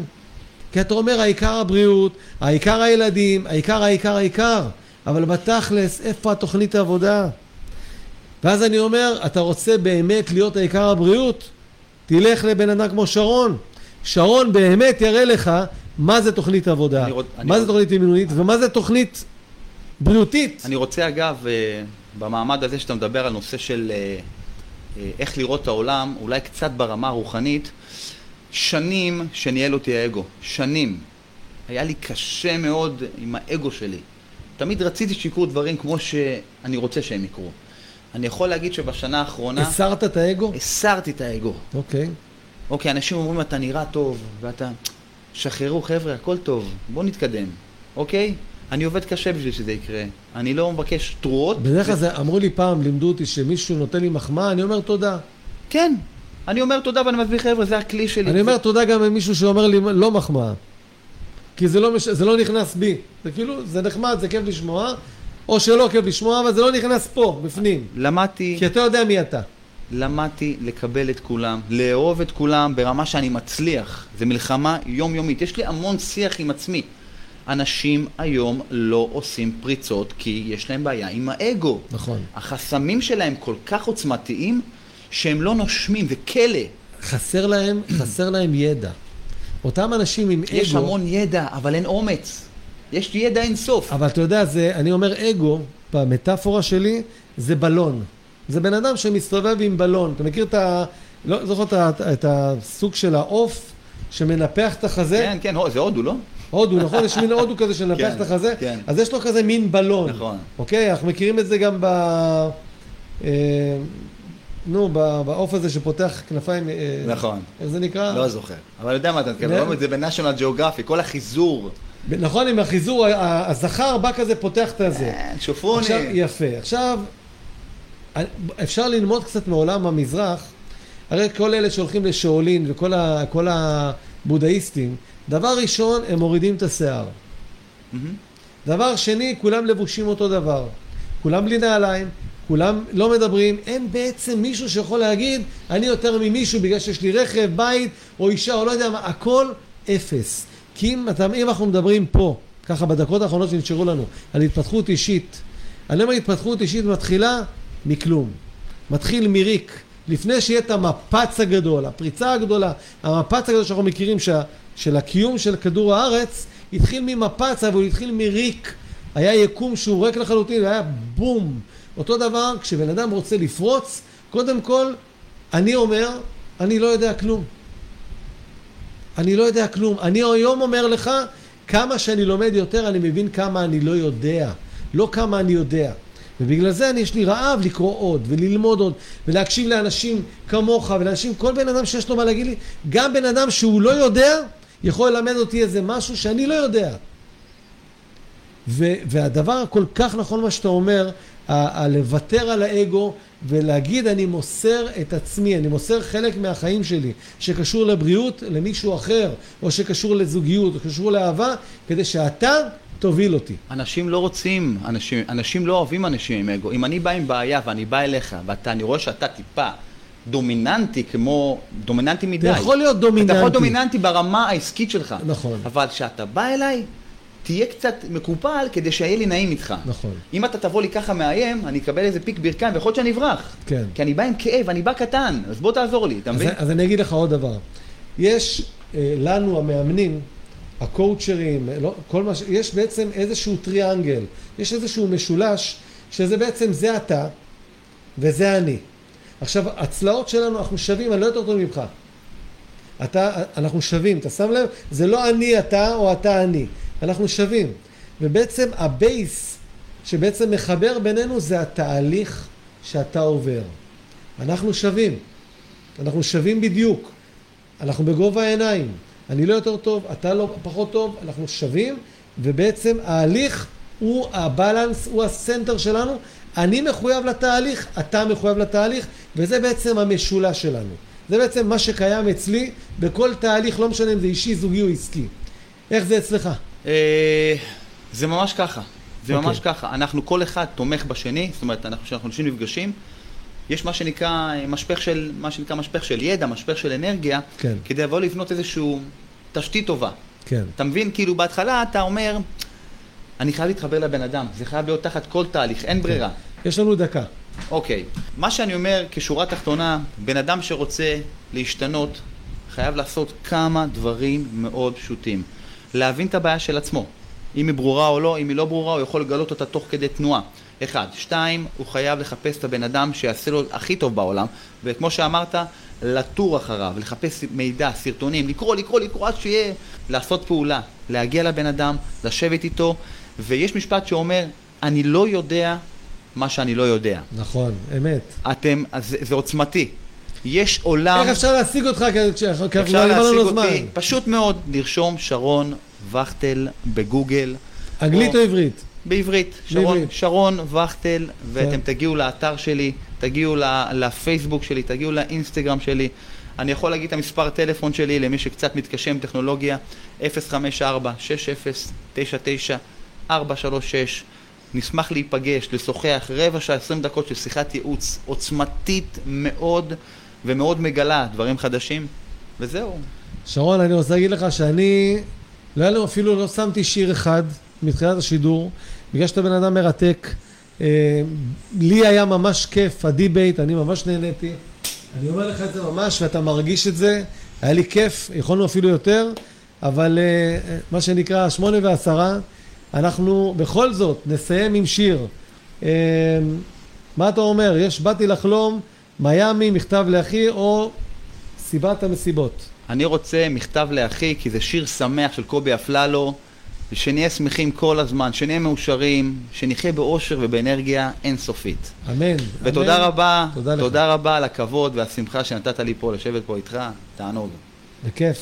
כי אתה אומר העיקר הבריאות, העיקר הילדים, העיקר העיקר העיקר, אבל בתכלס, איפה התוכנית העבודה? ואז אני אומר, אתה רוצה באמת להיות העיקר הבריאות? תלך לבן אדם כמו שרון. שרון באמת יראה לך מה זה תוכנית עבודה, אני רוצ- אני מה זה רוצ- תוכנית אימונית ומה זה תוכנית בריאותית. אני רוצה אגב, אה, במעמד הזה שאתה מדבר על נושא של אה, אה, איך לראות את העולם, אולי קצת ברמה הרוחנית, שנים שניהל אותי האגו, שנים. היה לי קשה מאוד עם האגו שלי. תמיד רציתי שיקרו דברים כמו שאני רוצה שהם יקרו. אני יכול להגיד שבשנה האחרונה הסרת את האגו? הסרתי את האגו. אוקיי. אוקיי, אנשים אומרים אתה נראה טוב, ואתה... שחררו חבר'ה, הכל טוב, בואו נתקדם, אוקיי? אני עובד קשה בשביל שזה יקרה. אני לא מבקש תרועות. בדרך כלל זה, אמרו לי פעם, לימדו אותי שמישהו נותן לי מחמאה, אני אומר תודה. כן. אני אומר תודה ואני מסביר חבר'ה, זה הכלי שלי. אני אומר תודה גם למישהו שאומר לי לא מחמאה. כי זה לא, מש... זה לא נכנס בי. זה כאילו, זה נחמד, זה כיף לשמוע, או שלא כיף לשמוע, אבל זה לא נכנס פה, בפנים. למדתי, כי אתה יודע מי אתה. למדתי לקבל את כולם, לאהוב את כולם ברמה שאני מצליח. זה מלחמה יומיומית. יש לי המון שיח עם עצמי. אנשים היום לא עושים פריצות כי יש להם בעיה עם האגו. נכון. החסמים שלהם כל כך עוצמתיים שהם לא נושמים, זה כלא. חסר להם, חסר להם ידע. אותם אנשים עם אגו... יש המון ידע, אבל אין אומץ. יש ידע אינסוף. אבל אתה יודע, זה, אני אומר אגו, במטאפורה שלי, זה בלון. זה בן אדם שמסתובב עם בלון. אתה מכיר את ה... לא זוכר את, את הסוג של העוף שמנפח את החזה? כן, כן, הו, זה הודו, לא? הודו, נכון? יש מין הודו כזה שמנפח כן, את החזה? כן. אז יש לו כזה מין בלון. נכון. אוקיי? אנחנו מכירים את זה גם ב... אה, נו, בעוף הזה שפותח כנפיים... אה, נכון. איך זה נקרא? לא זוכר. אבל יודע מה אתה מתכוון, לא. זה בניישונל ג'אוגרפי, כל החיזור. נכון, עם החיזור, הזכר בא כזה, פותח את הזה. אה, שופוני. עכשיו, יפה. עכשיו, אפשר ללמוד קצת מעולם המזרח, הרי כל אלה שהולכים לשאולין וכל ה, כל הבודהיסטים, דבר ראשון, הם מורידים את השיער. מהמם. דבר שני, כולם לבושים אותו דבר. כולם בלי נעליים, כולם לא מדברים, אין בעצם מישהו שיכול להגיד, אני יותר ממישהו בגלל שיש לי רכב, בית, או אישה, או לא יודע מה, הכל אפס. כי אם, אתה, אם אנחנו מדברים פה, ככה בדקות האחרונות שנשארו לנו, על התפתחות אישית, אני אומר התפתחות אישית מתחילה מכלום. מתחיל מריק. לפני שיהיה את המפץ הגדול, הפריצה הגדולה, המפץ הגדול שאנחנו מכירים שה, של הקיום של כדור הארץ, התחיל ממפץ, אבל הוא התחיל מריק. היה יקום שהוא ריק לחלוטין, והיה בום. אותו דבר, כשבן אדם רוצה לפרוץ, קודם כל, אני אומר, אני לא יודע כלום. אני לא יודע כלום. אני היום אומר לך, כמה שאני לומד יותר, אני מבין כמה אני לא יודע. לא כמה אני יודע. ובגלל זה אני, יש לי רעב לקרוא עוד, וללמוד עוד, ולהקשיב לאנשים כמוך, ולאנשים, כל בן אדם שיש לו מה להגיד לי, גם בן אדם שהוא לא יודע, יכול ללמד אותי איזה משהו שאני לא יודע. ו- והדבר הכל כך נכון מה שאתה אומר, הלוותר על האגו ולהגיד אני מוסר את עצמי, אני מוסר חלק מהחיים שלי שקשור לבריאות למישהו אחר, או שקשור לזוגיות, או שקשור לאהבה, כדי שאתה תוביל אותי. אנשים לא רוצים, אנשים, אנשים לא אוהבים אנשים עם אגו. אם אני בא עם בעיה ואני בא אליך, ואני רואה שאתה טיפה דומיננטי כמו, דומיננטי מדי. אתה יכול להיות דומיננטי. אתה יכול להיות דומיננטי ברמה העסקית שלך. נכון. אבל כשאתה בא אליי, תהיה קצת מקופל כדי שיהיה לי נעים איתך. נכון. אם אתה תבוא לי ככה מאיים, אני אקבל איזה פיק ברכיים, ויכול להיות שאני אברח. כן. כי אני בא עם כאב, אני בא קטן, אז בוא תעזור לי, אתה מבין? אז, אז אני אגיד לך עוד דבר. יש אה, לנו המאמנים, הקואוצ'רים, לא, כל מה ש... יש בעצם איזשהו טריאנגל, יש איזשהו משולש, שזה בעצם זה אתה וזה אני. עכשיו, הצלעות שלנו, אנחנו שווים, אני לא יותר טוב ממך. אתה, אנחנו שווים, אתה שם לב? זה לא אני אתה או אתה אני, אנחנו שווים. ובעצם ה base שבעצם מחבר בינינו זה התהליך שאתה עובר. אנחנו שווים, אנחנו שווים בדיוק, אנחנו בגובה העיניים. אני לא יותר טוב, אתה לא פחות טוב, אנחנו שווים, ובעצם ההליך הוא ה balance, הוא ה center שלנו. אני מחויב לתהליך, אתה מחויב לתהליך, וזה בעצם המשולש שלנו. זה בעצם מה שקיים אצלי בכל תהליך, לא משנה אם זה אישי, זוגי או עסקי. איך זה אצלך? אה, זה ממש ככה. זה אוקיי. ממש ככה. אנחנו, כל אחד תומך בשני, זאת אומרת, אנחנו, כשאנחנו אנשים נפגשים, יש מה שנקרא אה, משפך של, מה שנקרא משפך של ידע, משפך של אנרגיה, כן. כדי לבוא לבנות איזושהי תשתית טובה. כן. אתה מבין? כאילו בהתחלה אתה אומר, אני חייב להתחבר לבן אדם, זה חייב להיות תחת כל תהליך, אין ברירה. יש לנו דקה. אוקיי, מה שאני אומר כשורה תחתונה, בן אדם שרוצה להשתנות, חייב לעשות כמה דברים מאוד פשוטים. להבין את הבעיה של עצמו. אם היא ברורה או לא, אם היא לא ברורה, הוא יכול לגלות אותה תוך כדי תנועה. אחד. שתיים, הוא חייב לחפש את הבן אדם שיעשה לו הכי טוב בעולם, וכמו שאמרת, לטור אחריו, לחפש מידע, סרטונים, לקרוא, לקרוא, לקרוא, עד שיהיה, לעשות פעולה, להגיע לבן אדם, לשבת איתו, ויש משפט שאומר, אני לא יודע מה שאני לא יודע. נכון, אמת. אתם, זה, זה עוצמתי. יש עולם... איך אפשר להשיג אותך כשכבר אפשר נגמר לנו זמן? פשוט מאוד, לרשום שרון וכטל בגוגל. אנגלית או עברית? בעברית, שרון, בעברית. שרון וכטל, ואתם כן. תגיעו לאתר שלי, תגיעו לפייסבוק שלי, תגיעו לאינסטגרם שלי. אני יכול להגיד את המספר טלפון שלי למי שקצת מתקשה עם טכנולוגיה, 054-6099-436. נשמח להיפגש, לשוחח רבע שעה, 20 דקות של שיחת ייעוץ עוצמתית מאוד ומאוד מגלה דברים חדשים, וזהו. שרון, אני רוצה להגיד לך שאני, לא היה לנו אפילו, לא שמתי שיר אחד מתחילת השידור, בגלל שאתה בן אדם מרתק. אה, לי היה ממש כיף, ה debate, אני ממש נהניתי. אני אומר לך את זה ממש, ואתה מרגיש את זה. היה לי כיף, יכולנו אפילו יותר, אבל אה, מה שנקרא, שמונה ועשרה, אנחנו בכל זאת נסיים עם שיר. אה, מה אתה אומר? יש באתי לחלום, מיאמי, מכתב לאחי, או סיבת המסיבות. אני רוצה מכתב לאחי, כי זה שיר שמח של קובי אפללו, ושנהיה שמחים כל הזמן, שנהיה מאושרים, שנחיה באושר ובאנרגיה אינסופית. אמן. ותודה אמן. רבה, תודה לך. תודה רבה על הכבוד והשמחה שנתת לי פה, לשבת פה איתך, תענוג. בכיף.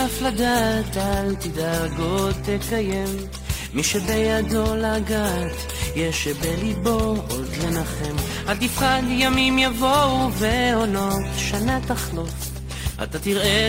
תשאף לדעת, אל תדאג עוד תקיים. מי שבידו לגעת, יש שבליבו עוד לנחם. אל תפחד, ימים יבואו ועונות, שנה תחלוף. אתה תראה